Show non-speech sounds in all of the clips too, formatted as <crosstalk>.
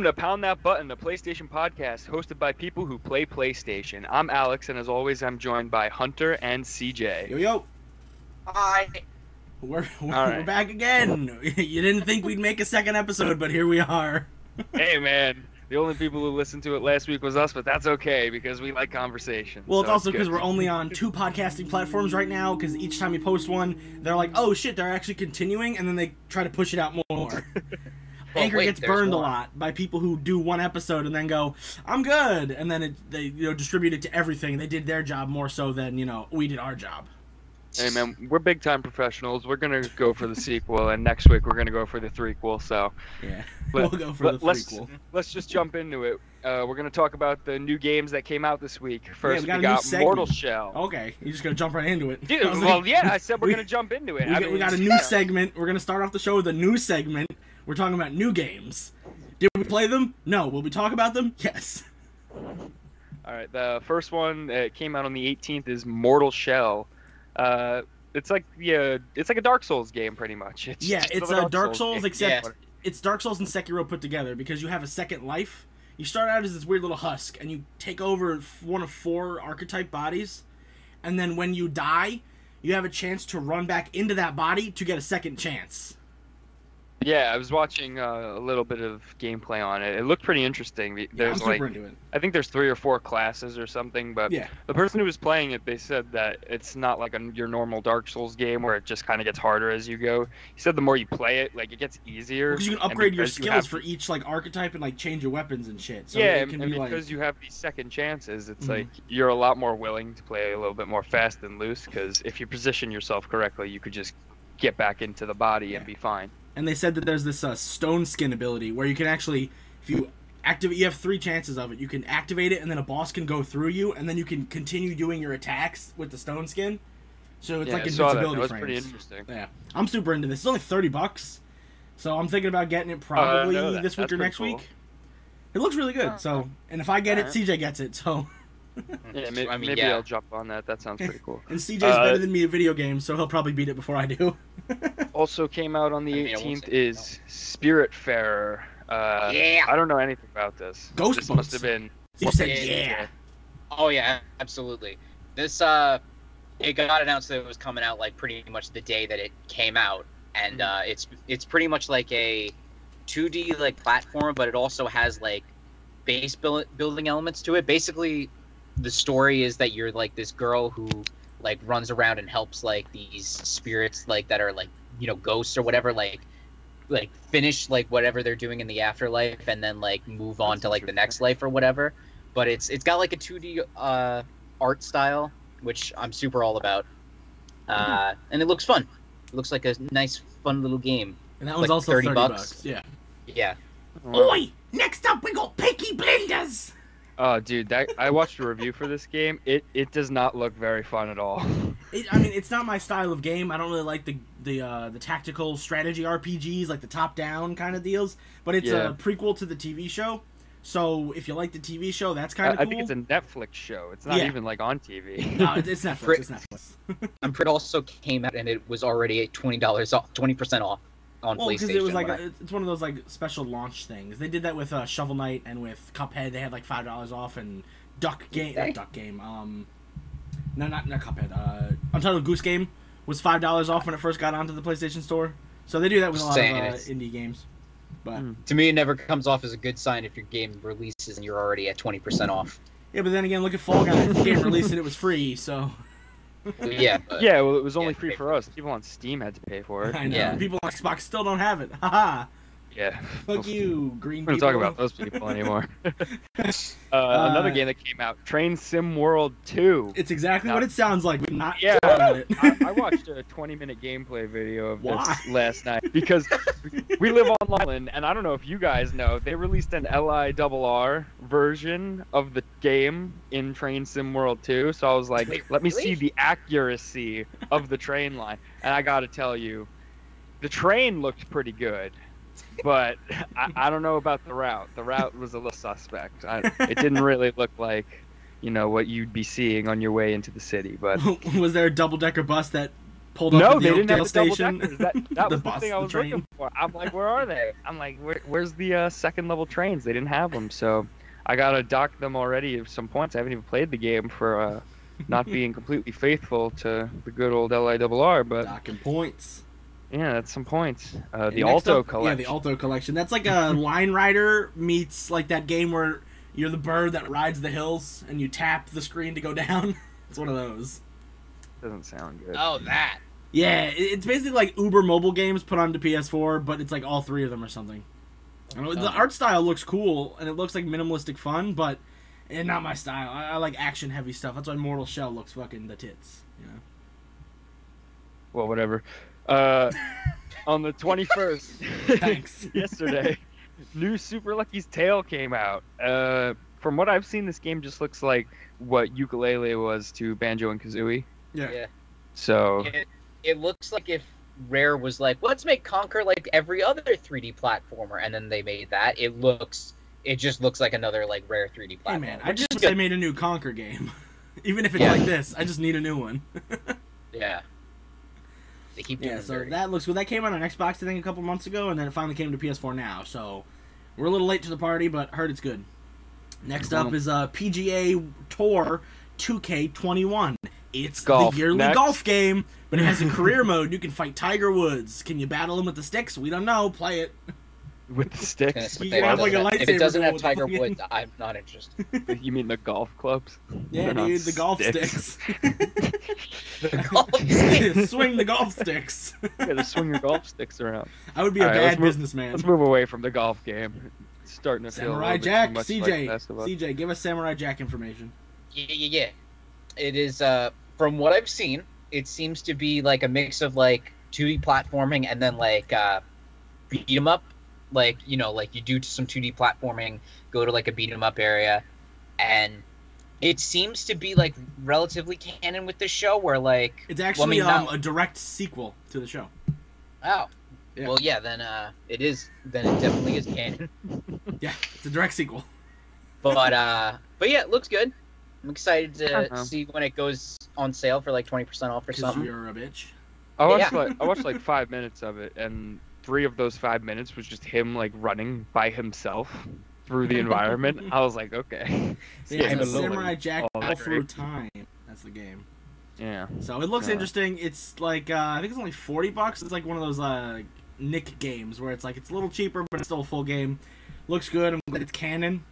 Welcome to Pound That Button, the PlayStation podcast hosted by people who play PlayStation. I'm Alex, and as always, I'm joined by Hunter and CJ. Yo yo, Hi. we're <laughs> we're, All right. we're back again. <laughs> you didn't think we'd make a second episode, but here we are. <laughs> hey, man. The only people who listened to it last week was us, but that's okay because we like conversation. Well, it's also because we're only on two podcasting platforms right now. Because each time you post one, they're like, "Oh shit, they're actually continuing," and then they try to push it out more. Well, Anchor wait, gets burned more. a lot by people who do one episode and then go, "I'm good," and then it, they you know distribute it to everything. They did their job more so than you know we did our job. Hey, man, we're big time professionals. We're going to go for the sequel, and next week we're going to go for the threequel. So Yeah, <laughs> Let- we'll go for let, the let's, let's just jump into it. Uh, we're going to talk about the new games that came out this week. First, we got we got. Mortal Shell. Okay, you're just gonna jump right into it. Dude, <laughs> I was like, well, yeah, I said we're we- going to jump into it. We, I got, mean, we got a new yeah. segment. We're gonna start off the show with a new segment. We're talking about new games. Did we play them? No. Will we talk about them? <laughs> Yes. All right, the first one that came out on the 18th is Mortal Shell. Uh, it's like yeah, it's like a Dark Souls game, pretty much. <laughs> It's Yeah, it's a a Dark Souls, game. except Yeah. it's Dark Souls and Sekiro put together because you have a second life. You start out as this weird little husk, and you take over one of four archetype bodies, and then when you die, you have a chance to run back into that body to get a second chance. Yeah, I was watching uh, a little bit of gameplay on it. It looked pretty interesting. Yeah, I'm There's super like into it. I think there's three or four classes or something, but Yeah. the person who was playing it, they said that it's not like a, your normal Dark Souls game where it just kind of gets harder as you go. He said the more you play it, like it gets easier. Because you can upgrade your because you skills have- for each like archetype and like change your weapons and shit. So yeah, it and, be because like you have these second chances, it's Mhm. like you're a lot more willing to play a little bit more fast and loose. Because if you position yourself correctly, you could just get back into the body and be fine. and they said that there's this uh, stone skin ability where you can actually if you activate you have three chances of it you can activate it and then a boss can go through you and then you can continue doing your attacks with the stone skin so it's yeah, like I saw that. That invincibility frames pretty interesting. yeah i'm super into this it's only 30 bucks so i'm thinking about getting it probably know that. this week or next cool. week it looks really good so and if i get it Alright. cj gets it so <laughs> <laughs> Yeah, may- I mean, maybe yeah. I'll jump on that. That sounds pretty cool. <laughs> and cj's Uh, better than me at video games so he'll probably beat it before i do <laughs> Also came out on the I mean, 18th say is Spiritfarer. Uh, Yeah. I don't know anything about this. Ghost this must have been. you said Yeah, yeah Oh yeah, absolutely. This uh, it got announced that it was coming out like pretty much the day that it came out, and uh, it's it's pretty much like a 2D like platform, but it also has like base build- building elements to it. Basically, the story is that you're like this girl who like runs around and helps like these spirits like that are like you know ghosts or whatever like like finish like whatever they're doing in the afterlife and then like move on That's to like the next life or whatever. But it's it's got like a 2d uh art style which i'm super all about. Uh and it looks fun. It looks like a nice fun little game. And that one's Like also 30 30, bucks. bucks yeah. Yeah. Oi! Next up, we got Peaky Blinders. Oh, dude, that I watched a review for this game. It it does not look very fun at all. <laughs> It, I mean, it's not my style of game. I don't really like the the uh, the tactical strategy RPGs, like the top down kind of deals. But it's Yeah. a prequel to the TV show, so if you like the TV show, that's kind of I cool. think it's a Netflix show. It's not Yeah. even like on TV. no, it's, <laughs> it's Netflix. Fri- It's Netflix. i'm pretty also came out and it was already at $20 off 20% off on Well, because it was like when a, it's one of those like special launch things. They did that with uh, Shovel Knight and with Cuphead. They had like five dollars off and Duck Game, Okay. not Duck Game. Um, no, not not Cuphead. Uh, Untitled Goose Game was five dollars off when it first got onto the PlayStation Store. So they do that with a lot of uh, indie games. But Hmm. to me it never comes off as a good sign if your game releases and you're already at 20% off yeah, but then again, look at Fall Guys. The game released and it was free, so <laughs> yeah but- yeah, well, it was only Yeah, free for for us. People on Steam had to pay for it. I know Yeah. people on Xbox still don't have it. <laughs> Haha. Yeah. Fuck you, green We don't people. talk about those people anymore. <laughs> <laughs> uh, another Uh, game that came out, Train Sim World 2. It's exactly No. what it sounds like. We're not Yeah. talking. I, I watched a 20 minute gameplay video of this last night because we live on Long Island, and I don't know if you guys know, they released an LIRR version of the game in Train Sim World 2. So I was like, Wait, let me see the accuracy of the train line. And I got to tell you, the train looked pretty good. But I, I don't know about the route. The route was a little suspect. I, it didn't really look like, you know, what you'd be seeing on your way into the city. But <laughs> was there a double decker bus that pulled up No, at the they didn't have the double station. deckers. That, that <laughs> The was the thing I was looking for. I'm like, where are they? I'm like, Where, where's the uh, second level trains? They didn't have them, so I gotta dock them already some points. I haven't even played the game for uh, not being completely faithful to the good old LIRR, but Docking points. Yeah, that's some points. Uh, the Alto up- collection. Yeah, the Alto collection. That's like a <laughs> line rider meets like that game where you're the bird that rides the hills and you tap the screen to go <laughs> down. it's one of those. doesn't sound good. Oh, that. Yeah, it's basically like Uber mobile games put onto PS4, but it's like all three of them or something. I know, the Oh. art style looks cool and it looks like minimalistic fun, but eh, not my style. I, I like action heavy stuff. That's why Mortal Shell looks fucking the tits. You know? Well, whatever. Uh, on the 21st, <laughs> <laughs> Thanks. yesterday, new Super Lucky's Tale came out. Uh, from what I've seen, this game just looks like what Yooka-Laylee was to Banjo and Kazooie. Yeah. Yeah. So It, it looks like if Rare was like, let's make Conker like every other 3D platformer, and then they made that. It looks, it just looks like another like Rare 3D platformer. Hey man, I just wish they made a new Conker game. <laughs> Even if it's Yeah. like this, I just need a new one. Yeah. They keep doing Yeah, so dirty. that looks good. That came out on Xbox, I think, a couple months ago, and then it finally came to PS4 now. So we're a little late to the party, but heard it's good. Next up is uh, PGA Tour 2K21. It's Golf. the yearly Next. golf game, but it has a <laughs> career mode. You can fight Tiger Woods. Can you battle him with the sticks? We don't know. Play it. <laughs> with the sticks, say, You if it have, like, a doesn't- If it doesn't have Tiger fucking- Woods, I'm not interested. <laughs> you mean the golf clubs? Yeah, They're dude, the golf sticks. <laughs> The golf <laughs> stick. Swing the golf sticks. you gotta swing your golf sticks around. I would be a All right, let's bad move- businessman. Let's move away from the golf game. It's starting to feel a Samurai little bit Jack, too much CJ, like Last. CJ, give us Samurai Jack information. Yeah, yeah, yeah. It is. Uh, from what I've seen, it seems to be like a mix of like 2D platforming and then like uh, beat 'em up. Like you know, like you do to some 2D platforming, go to like a beat 'em up area, and it seems to be like relatively canon with the show. Where like, It's actually mean, um, not- a direct sequel to the show. oh, Yeah. well, yeah, then uh, it is. Then it definitely is canon. <laughs> Yeah, it's a direct sequel. But <laughs> uh, but yeah, it looks good. I'm excited to Uh-huh. see when it goes on sale for like 20% off or something. you're a bitch. I watched Yeah. like I watched like <laughs> five minutes of it, and three of those five minutes was just him like running by himself through the <laughs> environment. I was like, okay, <laughs> Yeah, game it's a Samurai Jack all All Through. Time. That's the game. Yeah, So it looks Yeah. interesting. It's like uh, I think it's only forty bucks. It's like one of those uh, Nick games where it's like it's a little cheaper, but it's still a full game. Looks good. I'm glad it's canon.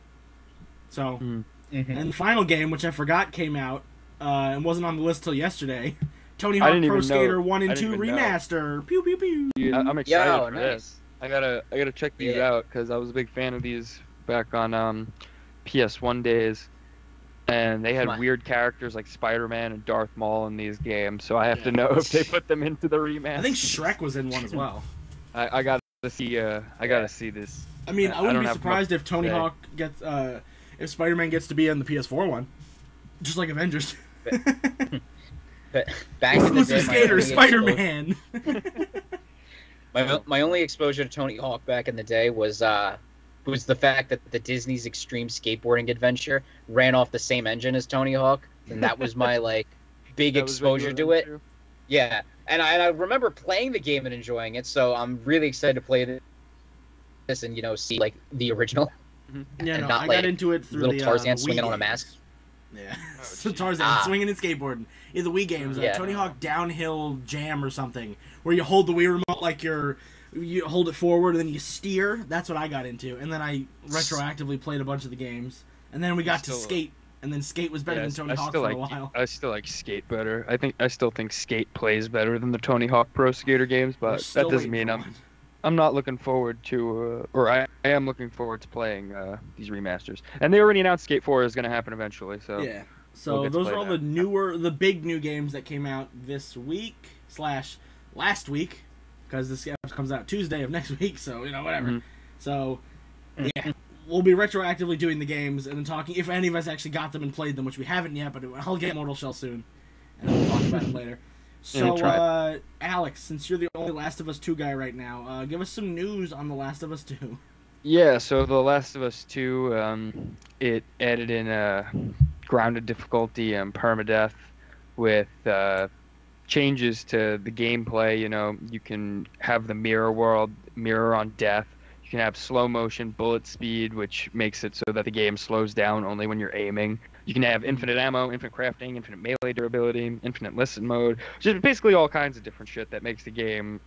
So Mm. Mhm. and the final game, which I forgot came out uh, and wasn't on the list till yesterday. <laughs> Tony Hawk Pro even know- Skater One and Two even know. Remaster. Pew pew pew. I- I'm excited Yo, for nice. this. I gotta I gotta check these Yeah. out because I was a big fan of these back on um, PS1 days, and they had weird characters like Spider-Man and Darth Maul in these games. So I have to know <laughs> if they put them into the remaster. I think Shrek was in one as well. <laughs> I, I gotta see. Uh, I gotta see this. I mean, I I wouldn't don't be surprised if Tony. Hawk gets, uh, if Spider Man gets to be in the PS4 one, just like Avengers. <laughs> But back in the day, skater? Spider Man. <laughs> My, my only exposure to Tony Hawk back in the day was uh was the fact that the Disney's Extreme Skateboarding Adventure ran off the same engine as Tony Hawk, and that was my like <laughs> big That was what you exposure to it. into? Yeah, and I, and I remember playing the game and enjoying it, so I'm really excited to play this and you know see like the original. <laughs> Yeah, And no, not I like got into it through little the Tarzan uh, swinging on a mask. Yeah, <laughs> Oh, so. Tarzan Ah. swinging and skateboarding. Yeah, the Wii games, uh, Yeah. Tony Hawk Downhill Jam or something, where you hold the Wii remote like you're, you hold it forward and then you steer. That's what I got into, and then I retroactively played a bunch of the games, and then we got to Skate, and then Skate was better Yeah, than Tony I Hawk still for like a while. I still like Skate better. I think I still think Skate plays better than the Tony Hawk Pro Skater games, but that doesn't mean I'm one. I'm not looking forward to, uh, or I, I am looking forward to playing uh, these remasters. And they already announced Skate 4 is going to happen eventually, so Yeah. So we'll those are all that. the newer, the big new games that came out this week slash last week, because this comes out Tuesday of next <laughs> week. So you know whatever. Mhm. So yeah, we'll be retroactively doing the games and then talking if any of us actually got them and played them, which we haven't yet. But I'll get Mortal Shell soon, and then we'll talk about it later. So, uh, Alex, since you're the only Last of Us 2 guy right now, uh, give us some news on The Last of Us 2. Yeah, so The Last of Us 2, um, it added in a grounded difficulty and permadeath with uh, changes to the gameplay. You know, you can have the mirror world, mirror on death. You can have slow motion, bullet speed, which makes it so that the game slows down only when you're aiming. You can have infinite ammo, infinite crafting, infinite melee durability, infinite listen mode, just basically all kinds of different shit that makes the game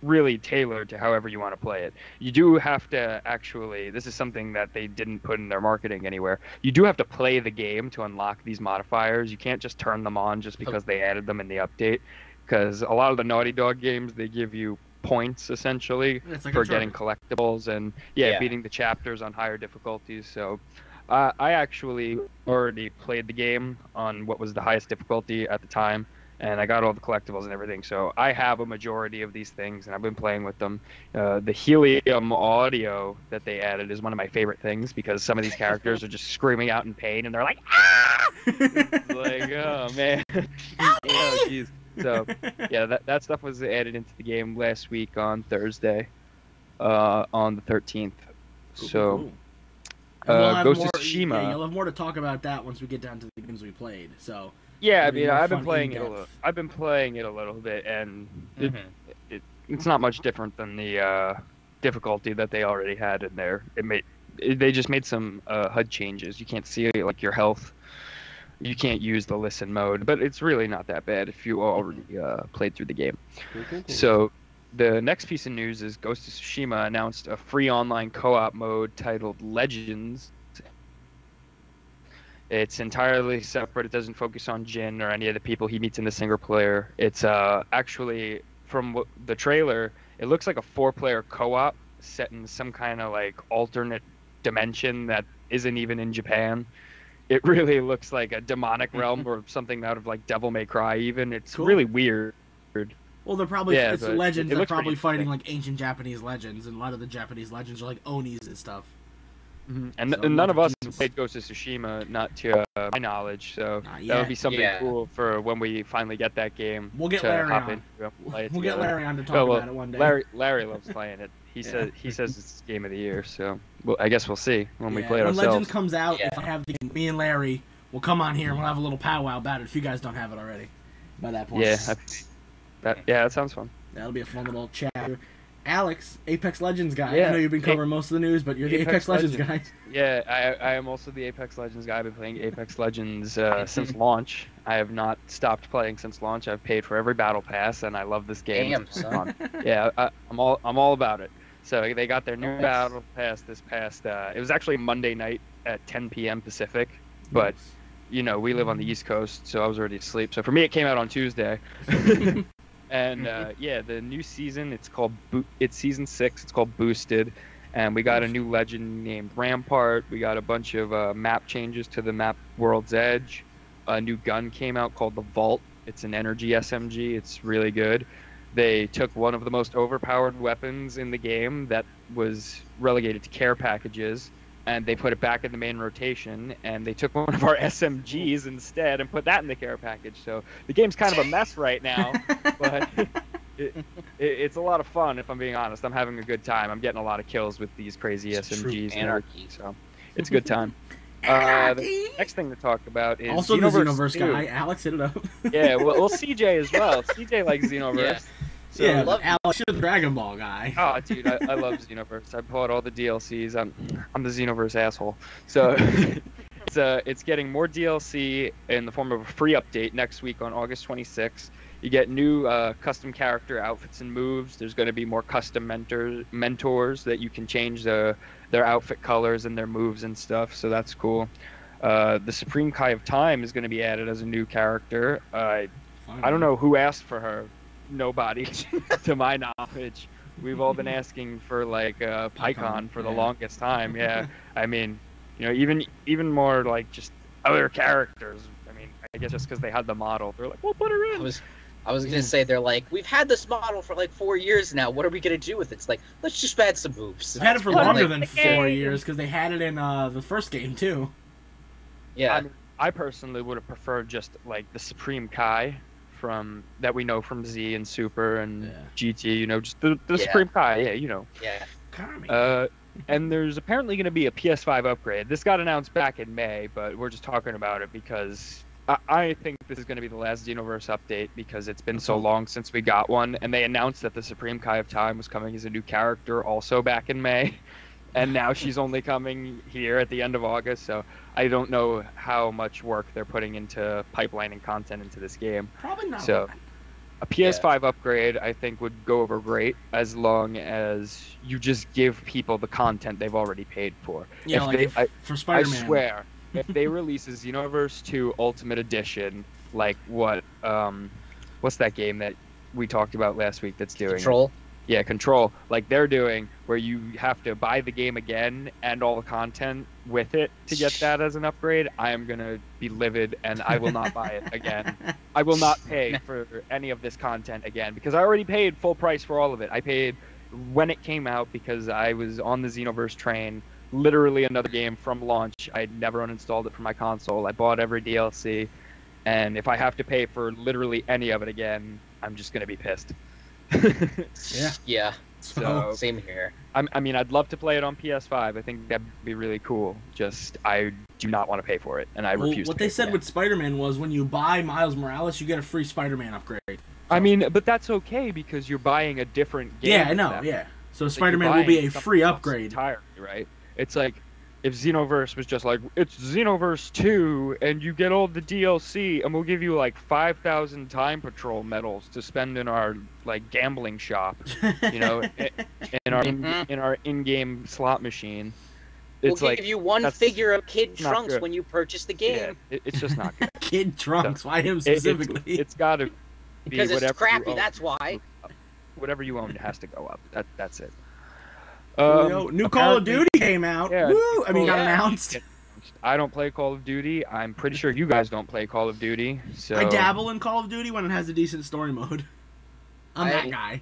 really tailored to however you want to play it. You do have to actually, this is something that they didn't put in their marketing anywhere. You do have to play the game to unlock these modifiers. You can't just turn them on just because they added them in the update. Because a lot of the Naughty Dog games, they give you points essentially like for getting collectibles and yeah, Yeah. beating the chapters on higher difficulties. So uh, I actually already played the game on what was the highest difficulty at the time, and I got all the collectibles and everything. So I have a majority of these things, and I've been playing with them. Uh, the helium audio that they added is one of my favorite things because some of these characters are just screaming out in pain, and they're like, ah! <laughs> like, oh man, <laughs> oh jeez. So <laughs> yeah, that that stuff was added into the game last week on Thursday, uh, on the 13th. Cool, So. cool. And uh, have Ghost of more- Tsushima. Yeah, you'll have more to talk about that once we get down to the games we played. So Yeah, I mean, I've been playing it a little. I've been playing it a little bit, and it, Mhm. it's not much different than the uh, difficulty that they already had in there. It made it, they just made some uh, HUD changes. You can't see like your health. You can't use the listen mode, but it's really not that bad if you already uh, played through the game. So, the next piece of news is Ghost of Tsushima announced a free online co-op mode titled Legends. It's entirely separate. It doesn't focus on Jin or any of the people he meets in the single player. It's uh, actually from the trailer. It looks like a four-player co-op set in some kind of like alternate dimension that isn't even in Japan. It really looks like a demonic <laughs> realm or something out of like Devil May Cry. Even it's Cool. really weird. well, they're probably yeah, it's legends. it They're probably fighting like ancient Japanese legends, and a lot of the Japanese legends are like onis and stuff. Mhm. And, So and none of us have played Ghost of Tsushima, not to uh, my knowledge. So that would be something Yeah. cool for when we finally get that game. We'll get to Larry hop on. into and play it We'll get. Larry on to talk Oh, well, about it one day. Larry, Larry loves <laughs> playing it. He Yeah. said he says it's game of the year. So well, I guess we'll see when we play it when ourselves. Legends comes out, Yeah. if I have the me and Larry, we'll come on here and we'll have a little powwow about it. If you guys don't have it already, by that point, yeah, I- that yeah, that sounds fun. that'll be a fun little chat. Alex, Apex Legends guy. I know you've been covering most of the news, but you're the Apex, Apex Legends, Legends. guy. <laughs> Yeah, I, I am also the Apex Legends guy. I've been playing Apex Legends uh, <laughs> since launch. I have not stopped playing since launch. I've paid for every battle pass, and I love this game. Damn, son. yeah, I, I'm all I'm all about it. So they got their new Nice. battle pass this past. Uh, it was actually Monday night at 10 p.m. Pacific, but you know we live on the East Coast, so I was already asleep. So for me, it came out on Tuesday. <laughs> and uh, yeah, the new season it's called Bo- it's season six. It's called Boosted, and we got a new legend named Rampart. We got a bunch of uh, map changes to the map World's Edge. A new gun came out called the Volt. It's an energy SMG. It's really good. They took one of the most overpowered weapons in the game that was relegated to care packages, and they put it back in the main rotation. And they took one of our <laughs> SMGs instead and put that in the care package. So the game's kind of a mess right now, <laughs> but <laughs> it, it, it's a lot of fun. If I'm being honest, I'm having a good time. I'm getting a lot of kills with these crazy It's true SMGs. anarchy. everything, So it's a good time. Uh, the next thing to talk about is also the Xenoverse Xenoverse 2. guy. Alex hit it up. Yeah, well, well, CJ as well. CJ likes Xenoverse. Yeah. So, yeah, I love- Alex, you're the Dragon Ball guy. <laughs> Oh, dude, I, I love <laughs> Xenoverse. I bought all the DLCs. I'm, I'm the Xenoverse asshole. So, <laughs> it's uh, it's getting more DLC in the form of a free update next week on August 26th. You get new uh, custom character outfits and moves. There's going to be more custom mentor mentors that you can change the, their outfit colors and their moves and stuff. So that's cool. Uh, the Supreme Kai of Time is going to be added as a new character. Uh, I don't know who asked for her. Nobody, <laughs> to my knowledge. We've all been <laughs> asking for like uh, Pikkon, Pikkon for the yeah. longest time. Yeah, <laughs> I mean, you know, even even more like just other characters. I mean, I guess just because they had the model, they're like, "We'll put her in. I was I was gonna say they're like, we've had this model for like four years now. What are we gonna do with it? It's like, let's just add some moves. They've had it for longer in than four game. years because they had it in uh, the first game too. Yeah, I, mean, I personally would have preferred just like the Supreme Kai from that we know from Z and Super and Yeah. GT. You know, just the, the Yeah. Supreme Kai. Yeah, you know. yeah. Kami. Uh, and there's apparently going to be a PS5 upgrade. This got announced back in May, but we're just talking about it because I, I think this is going to be the last Xenoverse update because it's been so long since we got one, and they announced that the Supreme Kai of Time was coming as a new character also back in May, <laughs> and now she's only coming here at the end of August. So I don't know how much work they're putting into pipelining content into this game. Probably not. So- A PS5 upgrade, I think, would go over great as long as you just give people the content they've already paid for. yeah, if like they- if, I- for Spider-Man. I swear, <laughs> if they release a Xenoverse 2 Ultimate Edition, like what, um, what's that game that we talked about last week that's doing it? Control. Yeah, Control. Like they're doing, where you have to buy the game again and all the content with it to get that as an upgrade. I am gonna be livid, and I will not buy it again. <laughs> I will not pay for any of this content again because I already paid full price for all of it. I paid when it came out because I was on the Xenoverse train. Literally another game from launch. I never uninstalled it from my console. I bought every DLC, and if I have to pay for literally any of it again, I'm just gonna be pissed. Yeah. Yeah. So, So- Same here. I'm, I mean, I'd love to play it on PS5. I think that'd be really cool. Just I do not want to pay for it, and I well, refuse. what to they pay said it. with Spider-Man was when you buy Miles Morales, you get a free Spider-Man upgrade. I mean, but that's okay because you're buying a different game. Yeah, I know. Yeah. So Spider-Man will be a free upgrade. entirely, right? It's like if Xenoverse was just like it's Xenoverse 2 and you get all the DLC and we'll give you like 5,000 time patrol medals to spend in our like gambling shop, you know, <laughs> i- in our in, Mhm. in our in-game slot machine. We'll It's like give you one figure of Kid Trunks good. when you purchase the yeah, game. it, it's just not <laughs> good. Kid Trunks. Why him It- it's- specifically? <laughs> it's got to be Because it's whatever you crappy, own. that's why. Whatever you own has to go up. That that's it. Yo, Um, new Call of Duty came out. Yeah, Woo! I mean, got announced. I don't play Call of Duty. I'm pretty sure you guys don't play Call of Duty. So I dabble in Call of Duty when it has a decent story mode. <laughs> I'm I- that guy.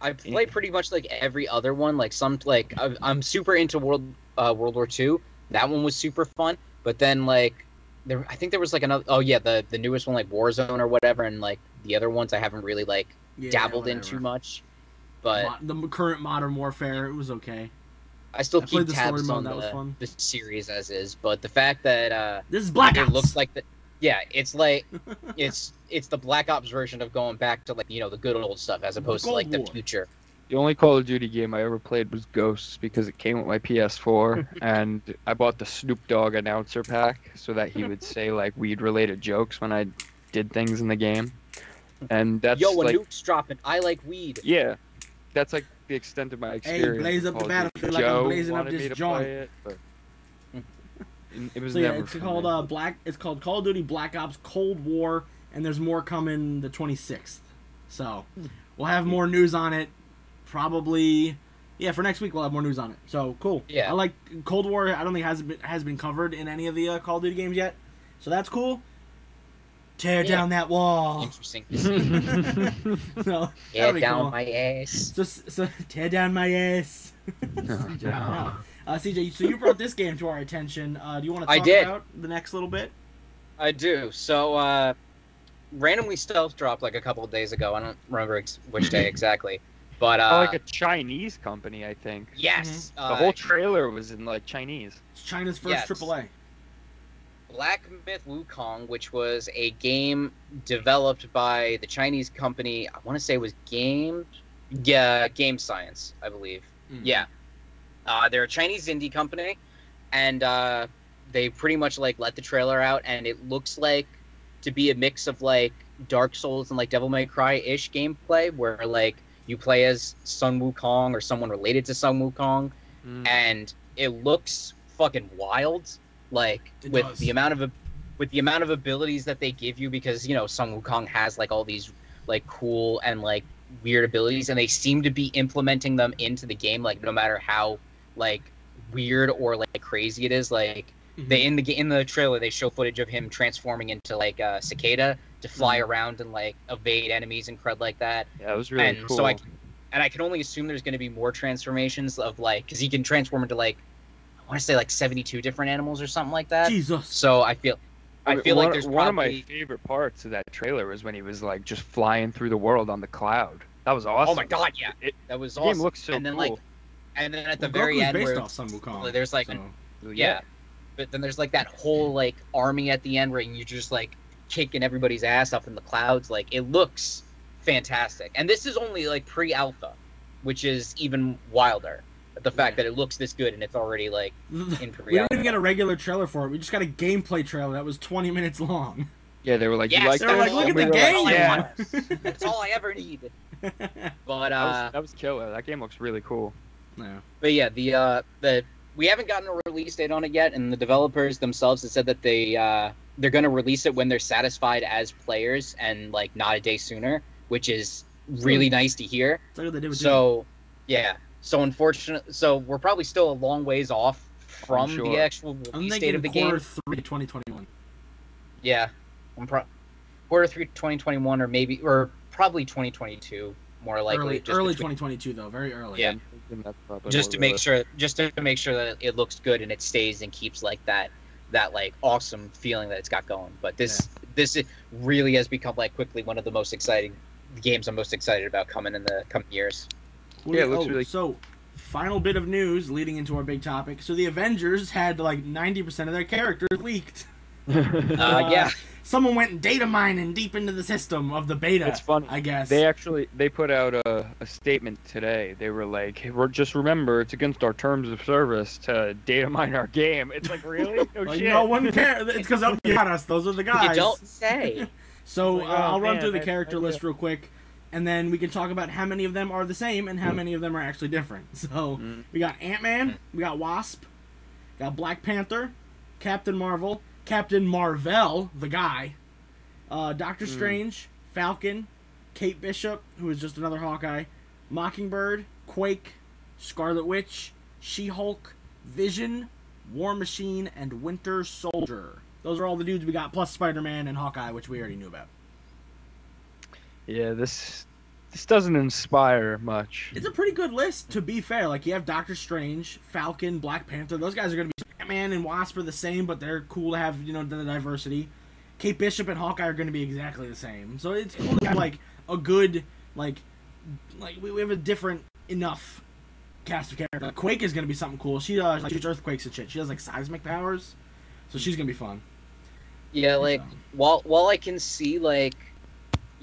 I play pretty much like every other one. Like some like I- I'm super into World uh, World War Two. That one was super fun. But then like there, I think there was like another. Oh yeah, the the newest one like Warzone or whatever, and like the other ones I haven't really like Yeah, dabbled in too much. But Mo- the current Modern Warfare, it was okay. I still I played keep the story tabs mode, on that was the, fun. the series as is. But the fact that uh, This is Black it Ops. looks like the yeah, it's like <laughs> it's it's the Black Ops version of going back to like you know the good old stuff as opposed to Cold like the future. the only Call of Duty game I ever played was Ghosts because it came with my PS4, <laughs> and I bought the Snoop Dogg announcer pack so that he would <laughs> say like weed-related jokes when I did things in the game, and that's Yo, a like nuke's dropping. I like weed. yeah, that's like the extent of my experience. Hey, blaze up the Call of Duty. battlefield like I'm blazing up wanted this joint. it, but <laughs> it was So yeah, never it's for called uh, Black. It's called Call of Duty Black Ops Cold War, and there's more coming the 26th. So we'll have more news on it. Probably, yeah, for next week we'll have more news on it. So cool. Yeah. I like Cold War. I don't think has been has been covered in any of the uh, Call of Duty games yet. So that's cool. Tear Yeah. down that wall. Interesting. <laughs> so <laughs> Yeah, <laughs> down cool. my ass. So, so tear down my ass. CJ, no. Uh, CJ, so you brought this game to our attention. Uh, do you want to I talk did. about the next little bit? I do. So, uh, randomly stealth dropped like a couple of days ago. I don't remember ex- which day exactly, but uh, Oh, like a Chinese company, I think. yes, The uh, whole trailer was in like Chinese. It's China's first Yes. AAA. Black Myth Wukong, which was a game developed by the Chinese company. I want to say it was Game, yeah, Game Science, I believe. Mm. Yeah, uh, they're a Chinese indie company, and uh, they pretty much like let the trailer out, and it looks like to be a mix of like Dark Souls and like Devil May Cry ish gameplay, where like you play as Sun Wukong or someone related to Sun Wukong, Mm. and it looks fucking wild. Like It with does. the amount of with the amount of abilities that they give you, because you know Sun Wukong has like all these like cool and like weird abilities, and they seem to be implementing them into the game. Like no matter how like weird or like crazy it is, like Mhm. they in the ga- in the trailer they show footage of him transforming into like a cicada to fly Mm-hmm. around and like evade enemies and crud like that Yeah, it was really and cool. so I, and I can only assume there's going to be more transformations of like because he can transform into like I want to say like 72 different animals or something like that. Jesus. So I feel I feel one, like there's one of my favorite parts of that trailer was when he was like just flying through the world on the cloud. That was awesome. oh my god yeah It, that was awesome. game looks so and then cool. like and then at the Well, very Goku's end based where off Sun Wukong. there's like so. an- yeah but then there's like that whole like army at the end where you're just like kicking everybody's ass up in the clouds. Like it looks fantastic, and this is only like pre-alpha, which is even wilder. The fact that it looks this good and it's already like <laughs> in we didn't pre-alpha. even get a regular trailer for it. We just got a gameplay trailer that was 20 minutes long. Yeah, they were like, Yes, you like They were that? like, look at the were like, game. yeah. <laughs> That's all I ever need. <laughs> But That uh, was, that was killer. That game looks really cool. Yeah. But yeah, the uh, the we haven't gotten a release date on it yet, and the developers themselves have said that they uh, they're going to release it when they're satisfied as players and like not a day sooner, which is really nice to hear. It's like what they did with So, yeah. So unfortunate. So we're probably still a long ways off from sure. the actual Doom. I'm release date of the quarter game. three, 2021. Yeah, I'm pro- quarter three 2021 or maybe or probably 2022 more likely. early early between- 2022 though, very early. Yeah. I'm thinking that's probably just to make realistic. sure just to make sure that it looks good and it stays and keeps like that that like awesome feeling that it's got going but this this really has become like quickly one of the most exciting games i'm most excited about coming in the coming years What Yeah, do it looks oh, really- So, final bit of news leading into our big topic. So the Avengers had like 90% of their characters leaked. <laughs> uh, yeah Someone went data mining deep into the system of the beta. It's funny. I guess. They actually they put out a, a statement today. They were like, hey, we're, "Just remember, it's against our terms of service to data mine our game." It's like, really? No <laughs> like, shit. no one cares. It's because you got us. Those are the you guys. don't say <laughs> So Like, uh, oh, I'll run through the I- character I- list real quick, and then we can talk about how many of them are the same and how many of them are actually different. <laughs> So Mm. we got Ant Man, we got Wasp, got Black Panther, Captain Marvel, Captain Marvel, the guy, uh, Doctor Mm. Strange, Falcon, Kate Bishop, who is just another Hawkeye, Mockingbird, Quake, Scarlet Witch, She Hulk, Vision, War Machine, and Winter Soldier. Those are all the dudes we got, plus Spider Man and Hawkeye, which we already knew about. Yeah, this this doesn't inspire much. It's a pretty good list, to be fair. Like, you have Doctor Strange, Falcon, Black Panther. Those guys are going to be. Ant-Man and Wasp are the same, but they're cool to have, you know, the diversity. Kate Bishop and Hawkeye are going to be exactly the same. So it's cool to have, like, a good, like, like, we, we have a different enough cast of characters. Like, Quake is going to be something cool. She, uh, like, shoots earthquakes and shit. She has, like, seismic powers. So she's going to be fun. yeah like So- while while i can see like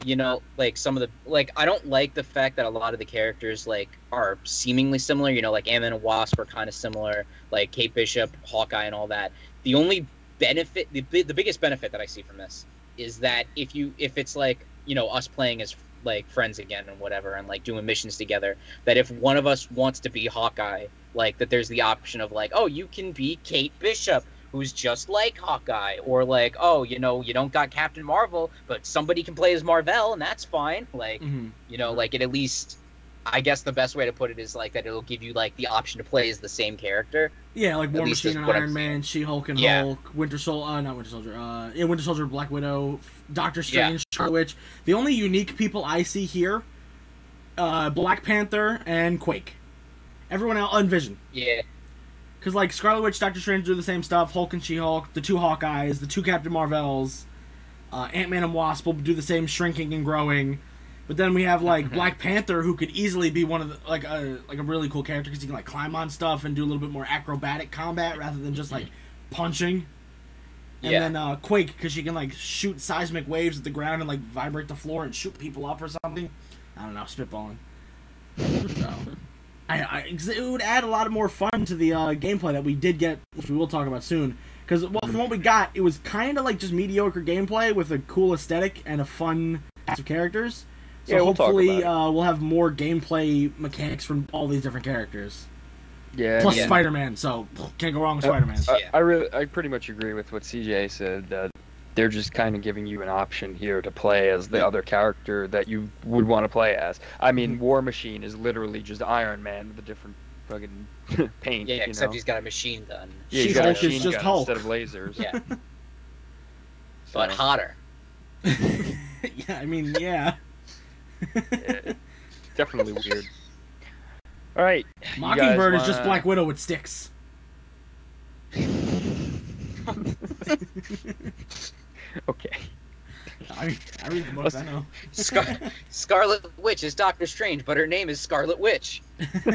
you know like some of the like i don't like the fact that a lot of the characters like are seemingly similar you know like Ant-Man and wasp are kind of similar like kate bishop hawkeye and all that. The only benefit the, the biggest benefit that i see from this is that if you if it's like you know us playing as like friends again and whatever and like doing missions together that if one of us wants to be hawkeye like that there's the option of like oh you can be kate bishop who's just like Hawkeye, or like, oh, you know, you don't got Captain Marvel, but somebody can play as Marvel, and that's fine. Like, Mhm. you know, like it at least, I guess the best way to put it is like that it'll give you like the option to play as the same character. Yeah, like War Machine and what I'm Iron Man, She Hulk and Yeah. Hulk, Winter Soldier, uh, not Winter Soldier, uh, yeah, Winter Soldier, Black Widow, Doctor Yeah. Strange, Scarlet Witch. The only unique people I see here, uh, Black Panther and Quake. Everyone else, and Vision. Yeah, Because, like, Scarlet Witch, Doctor Strange do the same stuff, Hulk and She Hulk, the two Hawkeyes, the two Captain Marvels, uh, Ant Man and Wasp will do the same shrinking and growing. But then we have like <laughs> Black Panther, who could easily be one of the like a like a really cool character because he can like climb on stuff and do a little bit more acrobatic combat rather than just like punching. And Yeah. then uh, Quake because she can like shoot seismic waves at the ground and like vibrate the floor and shoot people up or something. I don't know, spitballing. <laughs> so, I, I it would add a lot more fun to the uh, gameplay that we did get, which we will talk about soon. Because well, from what we got, it was kind of like just mediocre gameplay with a cool aesthetic and a fun cast of characters. So Yeah, we'll talk hopefully, about uh, we'll have more gameplay mechanics from all these different characters. Yeah. Plus Yeah. Spider-Man, so can't go wrong with Uh, Spider-Man. I, I really, I pretty much agree with what CJ said. That they're just kind of giving you an option here to play as the other character that you would want to play as. I Mm-hmm. mean, War Machine is literally just Iron Man with a different fucking <laughs> paint. yeah. you Except know? he's got a machine gun, yeah, he's got a She-Hulk is machine just gun Hulk. instead of lasers. Yeah. <laughs> but hotter. <laughs> yeah, I mean, yeah. yeah, definitely weird. All right. you guys Mockingbird is just Black Widow with sticks. <laughs> okay. I, I read the books, I know. <laughs> Scar- Scarlet Witch is Doctor Strange, but her name is Scarlet Witch. <laughs>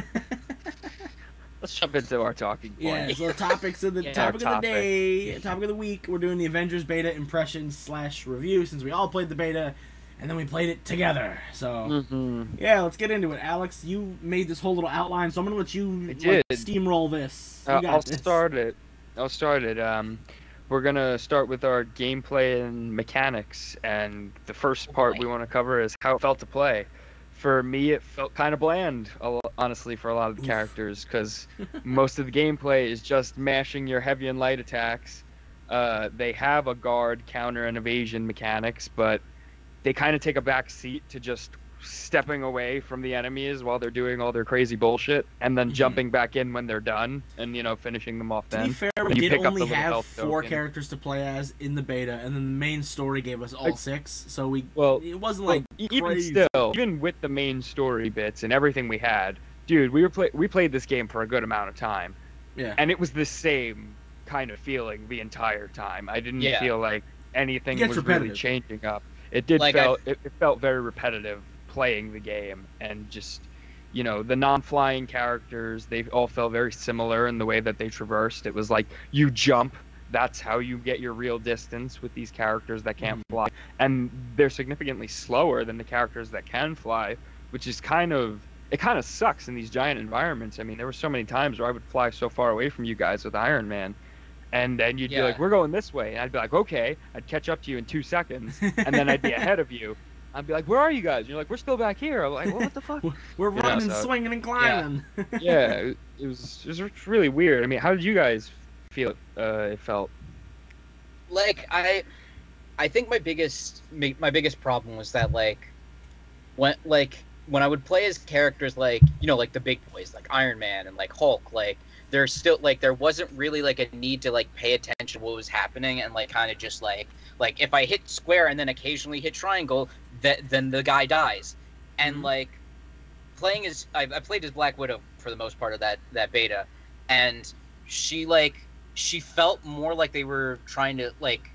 let's jump into our talking Yeah, points. so topics of the Yeah, topic our of the day, topic of the week. We're doing the Avengers beta impression slash review since we all played the beta, and then we played it together. So hmm yeah, let's get into it. Alex, you made this whole little outline, so I'm gonna let you like, steamroll this. You Uh, got I'll this. start it. I'll start it. Um, we're gonna start with our gameplay and mechanics, and the first part we want to cover is how it felt to play. For me, it felt kind of bland, honestly, for a lot of the characters, because <laughs> most of the gameplay is just mashing your heavy and light attacks. Uh, they have a guard, counter, and evasion mechanics, but they kind of take a back seat to just stepping away from the enemies while they're doing all their crazy bullshit, and then Mhm. jumping back in when they're done, and you know finishing them off Then To be fair, we you did only have four token. characters to play as in the beta, and then the main story gave us all Like- six. So we Well, it wasn't Well, like e- even still, even with the main story bits and everything we had, dude, we were play- we played this game for a good amount of time, yeah. and it was the same kind of feeling the entire time. I didn't Yeah. feel like anything was repetitive. really changing up. It did Like, I- felt it, it felt very repetitive playing the game, and just you know the non-flying characters they all felt very similar in the way that they traversed. It was like you jump. That's how you get your real distance with these characters that can't fly and they're significantly slower than the characters that can fly, which is kind of it kind of sucks in these giant environments. I mean, there were so many times where I would fly so far away from you guys with Iron Man, and then you'd be like, "We're going this way," and I'd be like, "Okay." I'd catch up to you in two seconds, and then I'd be <laughs> ahead of you. I'd be like, "Where are you guys?" And you're like, "We're still back here." I'm like, well, "What the fuck?" <laughs> We're Yeah, running, so- swinging, and climbing. <laughs> yeah, it, it was it was really weird. I mean, how did you guys feel? Uh, it felt. like I, I think my biggest my my biggest problem was that like, when like when I would play as characters like you know like the big boys like Iron Man and like Hulk like there's still like there wasn't really like a need to like pay attention to what was happening and like kind of just like like if I hit square and then occasionally hit triangle that then the guy dies and Mhm. like playing as I, I played as Black Widow for the most part of that that beta and she like she felt more like they were trying to like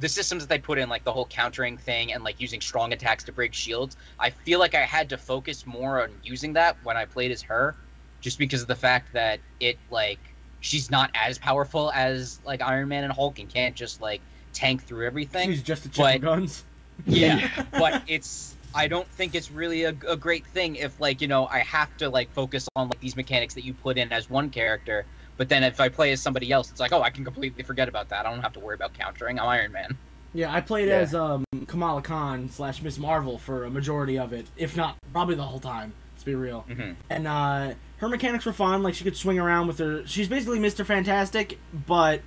the systems that they put in like the whole countering thing and like using strong attacks to break shields i feel like i had to focus more on using that when i played as her just because of the fact that it like she's not as powerful as like iron man and hulk and can't just like tank through everything She's just a check of but- guns. Yeah but it's i don't think it's really a, a great thing if like you know i have to like focus on like these mechanics that you put in as one character but then if i play as somebody else it's like oh i can completely forget about that i don't have to worry about countering i'm iron man Yeah, I played Yeah. as um, Kamala Khan slash Miss Marvel for a majority of it, if not probably the whole time. Let's be real. Mhm. And uh, her mechanics were fun. Like she could swing around with her. She's basically Mister Fantastic, but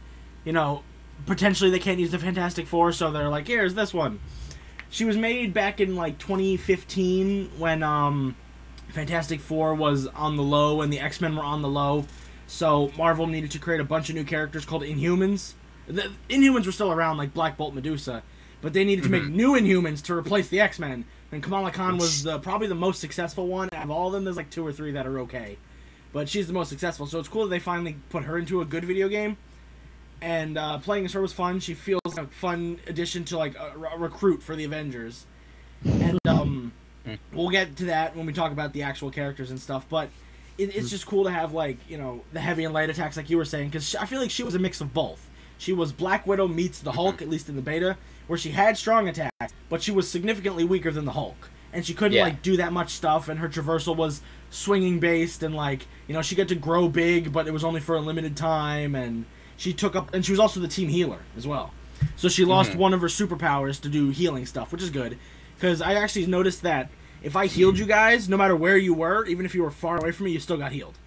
you know, potentially they can't use the Fantastic Four, so they're like, here's this one. She was made back in like 2015 when um, Fantastic Four was on the low and the X Men were on the low. So Marvel needed to create a bunch of new characters called Inhumans. The Inhumans were still around, like Black Bolt, Medusa, but they needed to make new Inhumans to replace the X Men. And Kamala Khan was the probably the most successful one. Out of all of them, there's like two or three that are okay, but she's the most successful. So it's cool that they finally put her into a good video game. And uh, playing as her was fun. She feels like a fun addition to like a, a recruit for the Avengers. And um, we'll get to that when we talk about the actual characters and stuff. But it, it's just cool to have like you know the heavy and light attacks like you were saying because I feel like she was a mix of both. She was Black Widow meets the Hulk at least in the beta, where she had strong attacks, but she was significantly weaker than the Hulk, and she couldn't Yeah. like do that much stuff. And her traversal was swinging based, and like you know she got to grow big, but it was only for a limited time. And she took up, and she was also the team healer as well. So she lost Mhm. one of her superpowers to do healing stuff, which is good. Because I actually noticed that if I healed you guys, no matter where you were, even if you were far away from me, you still got healed.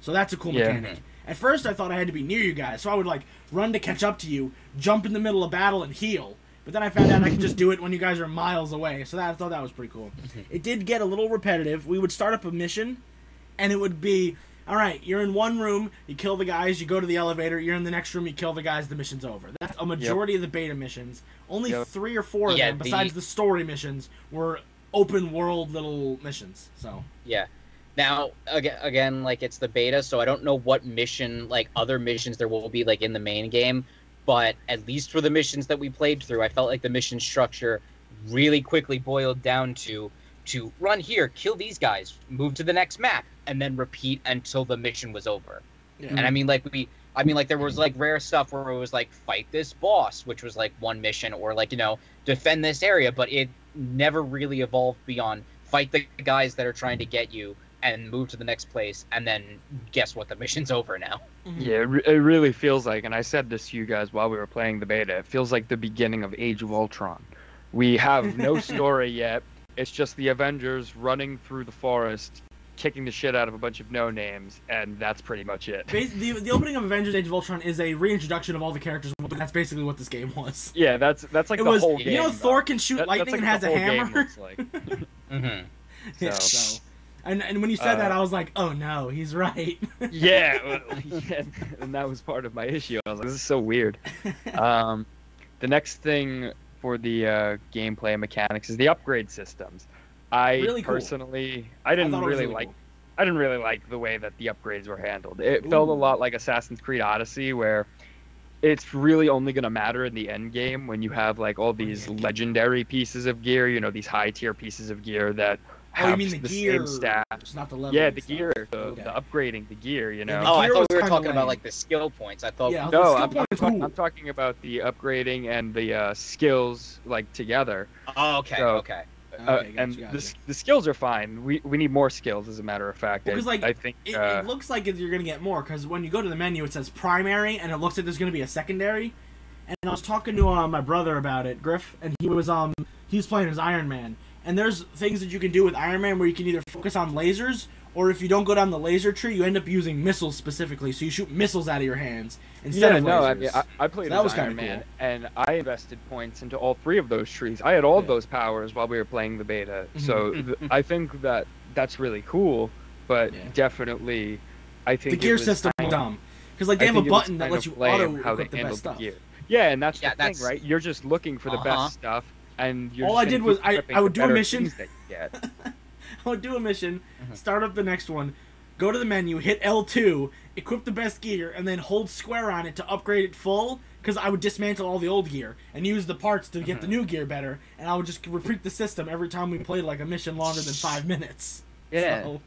So that's a cool Yeah. mechanic. At first, I thought I had to be near you guys, so I would like run to catch up to you, jump in the middle of battle, and heal. But then I found out I could just do it when you guys are miles away. So that, I thought that was pretty cool. It did get a little repetitive. We would start up a mission, and it would be, all right, you're in one room, you kill the guys, you go to the elevator, you're in the next room, you kill the guys, the mission's over. That's a majority of the beta missions. Only Yep. three or four of Yeah, them, besides the- the story missions, were open world little missions. So Yeah. Now again, again, like it's the beta, so I don't know what mission, like other missions, there will be like in the main game. But at least for the missions that we played through, I felt like the mission structure really quickly boiled down to to run here, kill these guys, move to the next map, and then repeat until the mission was over. Yeah. And I mean, like we, I mean, like there was like rare stuff where it was like fight this boss, which was like one mission, or like you know defend this area, but it never really evolved beyond fight the guys that are trying to get you and move to the next place, and then guess what? The mission's <laughs> over now. Mhm. Yeah, it, re- it really feels like, and I said this to you guys while we were playing the beta. It feels like the beginning of Age of Ultron. We have no <laughs> story yet. It's just the Avengers running through the forest, kicking the shit out of a bunch of no names, and that's pretty much it. Bas- the, the opening of Avengers: Age of Ultron is a reintroduction of all the characters. But that's basically what this game was. Yeah, that's that's like it the was, whole game. you know, though. Thor can shoot That- lightning that's and has a hammer. looks like. <laughs> Mm-hmm. Yeah, So- so, and and when you said that, Uh, I was like, oh no, he's right. <laughs> yeah, yeah, and that was part of my issue. I was like, this is so weird. <laughs> Um, the next thing for the uh, gameplay mechanics is the upgrade systems. I Really cool. personally, I didn't it was really, like. cool. I didn't really like the way that the upgrades were handled. It felt a lot like Assassin's Creed Odyssey, where it's really only going to matter in the end game when you have like all these legendary pieces of gear. You know, these high tier pieces of gear that Oh, you mean the, the gear? same stat. It's not the level. Yeah, the gear, the, Okay. the upgrading the gear. You Yeah, know. the Oh, I thought we were kinda talking about like the skill points. I thought. Yeah, No, I'm, I'm, is talk- I'm talking about the upgrading and the uh, skills like together. Oh, okay, So- okay. Uh, Okay, gotcha, and the, gotcha. s- the skills are fine. We we need more skills, as a matter of fact. Well, like, I think. It, uh, it looks like you're gonna get more because when you go to the menu, it says primary, and it looks like there's gonna be a secondary. And I was talking to uh, my brother about it, Griff, and he was um he was playing as Iron Man. And there's things that you can do with Iron Man where you can either focus on lasers, or if you don't go down the laser tree, you end up using missiles specifically. So you shoot missiles out of your hands instead yeah, of no, I lasers. mean, I, I played So that was kinda Iron Man, cool. and I invested points into all three of those trees. I had all of Yeah. those powers while we were playing the beta, so Mhm. <laughs> th- I think that that's really cool. But Yeah. definitely, I think the gear system kind was of- dumb because like they I have a think it was button that lets you lame auto how they equip the handled best stuff. gear. Yeah, and that's Yeah, the that's- thing, right? You're just looking for the Uh-huh. best stuff, and you're All I did was I- <laughs> I would do a mission. things that you get. I would do a mission, start up the next one, go to the menu, hit L2, equip the best gear, and then hold square on it to upgrade it full. Because I would dismantle all the old gear and use the parts to get the new gear better, and I would just repeat the system every time we played like a mission longer than five minutes. Yeah. So,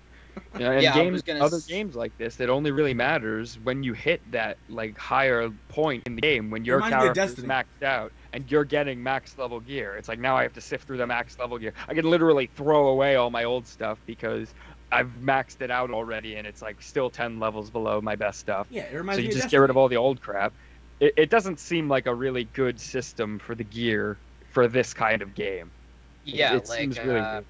You know, and Yeah, games, gonna other s- games like this, it only really matters when you hit that like higher point in the game when your reminds me of character's Destiny. maxed out and you're getting max level gear. It's like now I have to sift through the max level gear. I can literally throw away all my old stuff because I've maxed it out already, and it's like still ten levels below my best stuff. yeah, it reminds So you me just of get rid of all the old crap. It, it doesn't seem like a really good system for the gear for this kind of game. It- Yeah, it, like seems really uh, good.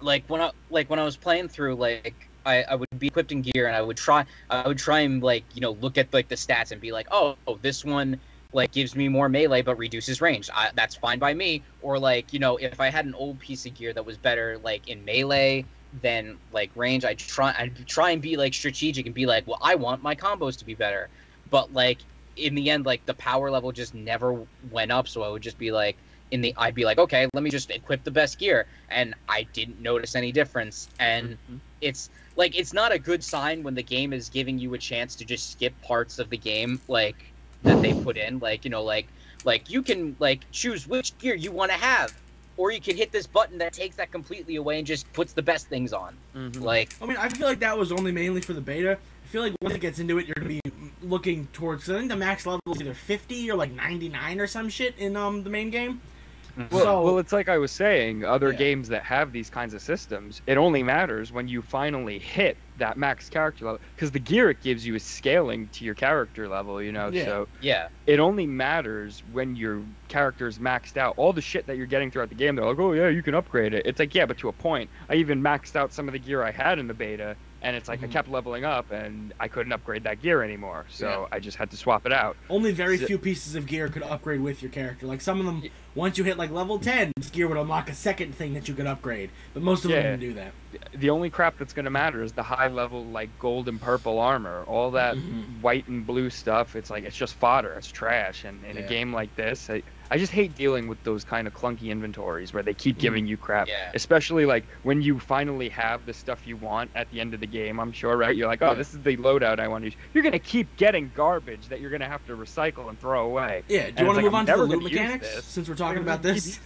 Like when I like when I was playing through like I, I would be equipped in gear and I would try I would try and like you know look at like the stats and be like oh, oh this one like gives me more melee but reduces range. I, that's fine by me. Or like you know if I had an old piece of gear that was better like in melee than like range I'd try I'd try and be like strategic and be like well I want my combos to be better. But like in the end like the power level just never went up so I would just be like in the I'd be like okay let me just equip the best gear and I didn't notice any difference and Mhm. it's like it's not a good sign when the game is giving you a chance to just skip parts of the game like that they put in like you know like like you can like choose which gear you want to have or you can hit this button that takes that completely away and just puts the best things on Mhm. like I mean, I feel like that was only mainly for the beta. I feel like once it gets into it, you're gonna be looking towards. Cause I think the max level is either 50 or like 99 or some shit in um the main game. Mm-hmm. Well, So- well, it's like I was saying, other Yeah. games that have these kinds of systems, it only matters when you finally hit that max character level. Because the gear it gives you is scaling to your character level, you know? Yeah. So yeah it only matters when your character's maxed out. All the shit that you're getting throughout the game, they're like, oh, yeah, you can upgrade it. It's like, yeah, but to a point. I even maxed out some of the gear I had in the beta, and it's like I Mhm. kept leveling up, and I couldn't upgrade that gear anymore. So Yeah. I just had to swap it out. Only very So- few pieces of gear could upgrade with your character. Like some of them, once you hit like level 10, this gear would unlock a second thing that you could upgrade. But most of them Yeah. didn't do that. the only crap that's going to matter is the high level like gold and purple armor all that Mhm. white and blue stuff it's like it's just fodder it's trash and in Yeah. a game like this I, I just hate dealing with those kind of clunky inventories where they keep mm. giving you crap Yeah. especially like when you finally have the stuff you want at the end of the game i'm sure right you're like oh Yeah. this is the loadout i want to use you're going to keep getting garbage that you're going to have to recycle and throw away Yeah, do And you want to like, move on to the loot mechanics since we're talking about this?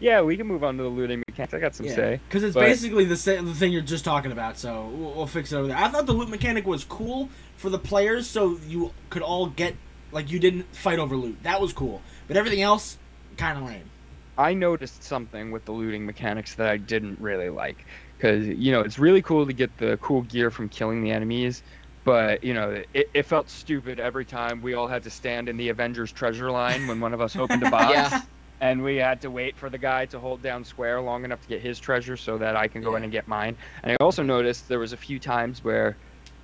Yeah, we can move on to the looting mechanics. I got some say. because it's but- basically the same the thing you're just talking about. So we'll, we'll fix it over there. I thought the loot mechanic was cool for the players, so you could all get like you didn't fight over loot. That was cool, but everything else kind of lame. I noticed something with the looting mechanics that I didn't really like. Because, you know, it's really cool to get the cool gear from killing the enemies, but, you know, it, it felt stupid every time we all had to stand in the Avengers treasure line when one of us opened a <laughs> box. Yeah. And we had to wait for the guy to hold down square long enough to get his treasure so that I can go in and get mine. And I also noticed there was a few times where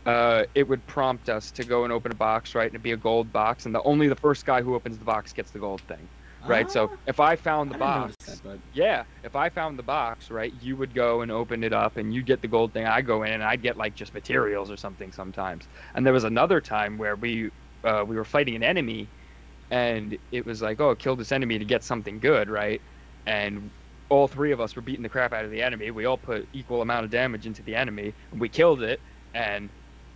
uh, it would prompt us to go and open a box, right? And it'd be a gold box, and the only the first guy who opens the box gets the gold thing, right? So Ah, if I found the I box, that, yeah, if I found the box, right, you would go and open it up and you'd get the gold thing. I'd go in and I'd get like just materials or something sometimes. And there was another time where we uh, we were fighting an enemy and it was like, oh, kill this enemy to get something good, right? And all three of us were beating the crap out of the enemy. We all put equal amount of damage into the enemy and we killed it and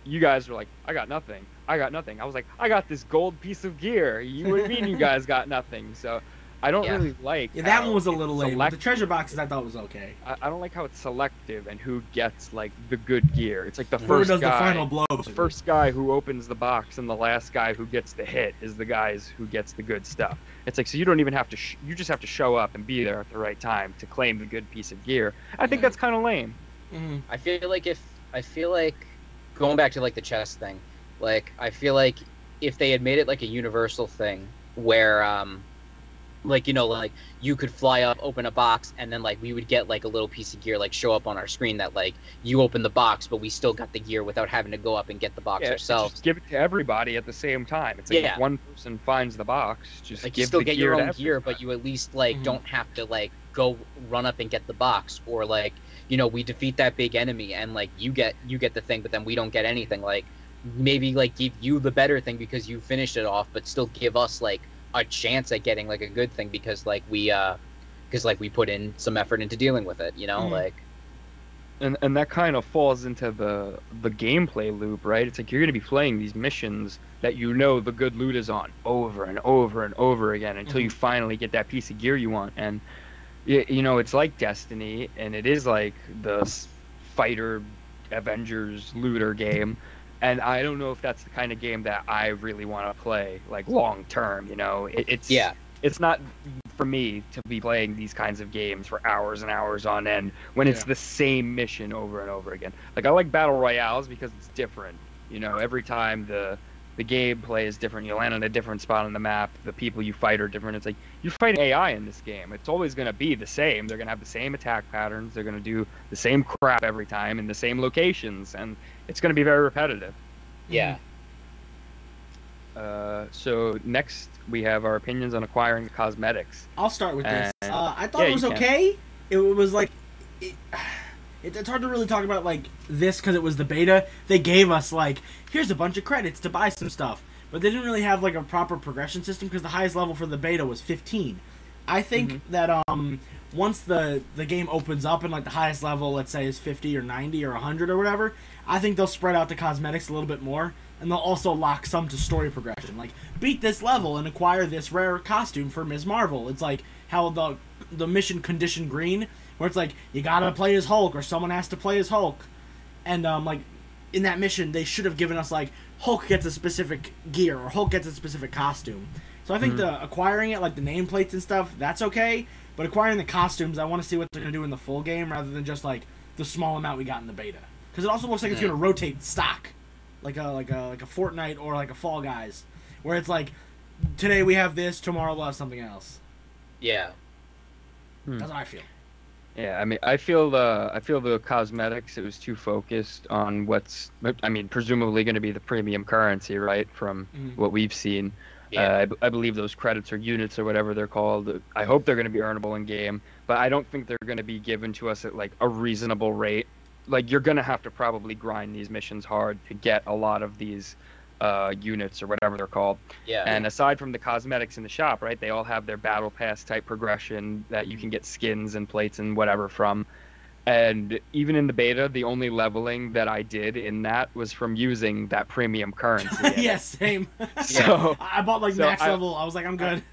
you guys were like, I got nothing. I got nothing. I was like, I got this gold piece of gear. You what do you mean <laughs> you guys got nothing? So I don't Yeah. really like yeah, that one was a little lame. But the treasure boxes I thought was okay. I, I don't like how it's selective and who gets like the good gear. It's like the Whoever first does guy, the final blow. the first guy who opens the box and the last guy who gets the hit is the guys who gets the good stuff. It's like so you don't even have to sh- you just have to show up and be there at the right time to claim the good piece of gear. I think that's kind of lame. Mhm. I feel like if I feel like going back to like the chess thing, like I feel like if they had made it like a universal thing where um like you know like you could fly up open a box and then like we would get like a little piece of gear like show up on our screen that like you open the box but we still got the gear without having to go up and get the box Yeah, ourselves Just give it to everybody at the same time. It's like Yeah. if one person finds the box, just like give you still the get gear your own gear but you at least like Mhm. don't have to like go run up and get the box or like you know we defeat that big enemy and like you get you get the thing but then we don't get anything like maybe like give you the better thing because you finished it off but still give us like a chance at getting like a good thing because like we uh because like we put in some effort into dealing with it you know Mhm. like and and that kind of falls into the the gameplay loop, right? It's like you're going to be playing these missions that you know the good loot is on over and over and over again until you finally get that piece of gear you want. And y- you know, it's like Destiny, and it is like the fighter Avengers looter game. And I don't know if that's the kind of game that I really want to play, like long term. You know, it, it's yeah it's not for me to be playing these kinds of games for hours and hours on end when it's Yeah. the same mission over and over again. Like I like battle royales because it's different. You know, every time the the gameplay is different. You land on a different spot on the map. The people you fight are different. It's like you're fighting AI in this game. It's always going to be the same. They're going to have the same attack patterns. They're going to do the same crap every time in the same locations, and it's going to be very repetitive. yeah Uh, so next we have our opinions on acquiring the cosmetics. I'll start with this. Uh, I thought yeah, it was you can. okay. It was like, it, it, it's hard to really talk about like this because it was the beta. They gave us like, here's a bunch of credits to buy some stuff, but they didn't really have like a proper progression system because the highest level for the beta was 15. I think Mm-hmm. that um once the the game opens up and like the highest level, let's say is 50 or 90 or 100 or whatever, I think they'll spread out the cosmetics a little bit more. And they'll also lock some to story progression. Like, beat this level and acquire this rare costume for Ms. Marvel. It's like how the the mission condition green, where it's like you gotta play as Hulk or someone has to play as Hulk, and um like in that mission they should have given us like Hulk gets a specific gear or Hulk gets a specific costume. So I think the acquiring it like the nameplates and stuff that's okay, but acquiring the costumes I want to see what they're gonna do in the full game rather than just like the small amount we got in the beta because it also looks like it's gonna rotate stock, like a like a like a Fortnite or like a Fall Guys, where it's like today we have this, tomorrow we'll have something else. yeah Hmm. That's how I feel. Yeah, I mean, I feel the I feel the cosmetics. It was too focused on what's, I mean, presumably going to be the premium currency, right? From Mhm. what we've seen, yeah uh, I, b- I believe those credits or units or whatever they're called. I hope they're going to be earnable in game, but I don't think they're going to be given to us at like a reasonable rate. Like you're going to have to probably grind these missions hard to get a lot of these uh, units or whatever they're called. yeah And aside from the cosmetics in the shop, right, they all have their battle pass type progression that you can get skins and plates and whatever from. And even in the beta, the only leveling that I did in that was from using that premium currency. in <laughs> it. yes, same. <laughs> So I I bought like So max I- level. I was like, I'm good.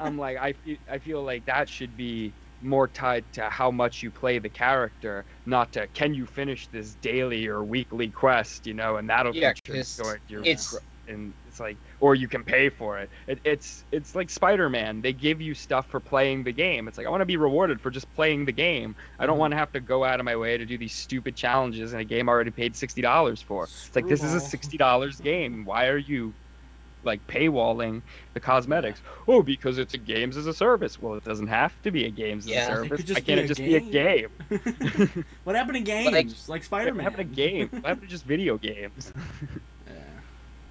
I'm like, I feel, I feel like that should be more tied to how much you play the character, not to can you finish this daily or weekly quest, you know, and that'll Yeah, 'cause your it's- and it's like or you can pay for it. it it's it's like Spider-Man. They give you stuff for playing the game. It's like I want to be rewarded for just playing the game. I don't Mhm. want to have to go out of my way to do these stupid challenges in a game I already paid sixty dollars for. It's like this is a sixty dollars game. Why are you like paywalling the cosmetics? Oh, because it's a games as a service. Well, it doesn't have to be a games Yeah. As a could service. just Why be can't a it just be a game? <laughs> what happened to games? Like- Like, Spider-Man. What happened to games? <laughs> What happened to just video games? <laughs> Yeah.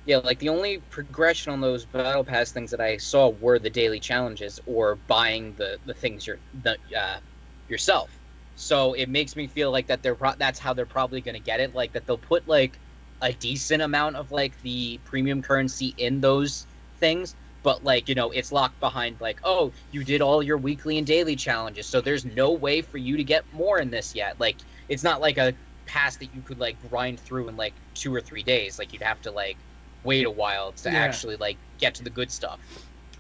Yeah, like the only progression on those battle pass things that I saw were the daily challenges or buying the the things your the, uh, yourself. So it makes me feel like that they're pro- that's how they're probably going to get it. Like that they'll put like a decent amount of like the premium currency in those things, but like you know it's locked behind like oh you did all your weekly and daily challenges, so there's no way for you to get more in this yet. Like it's not like a pass that you could like grind through in like two or three days. Like you'd have to like wait a while to Yeah. actually like get to the good stuff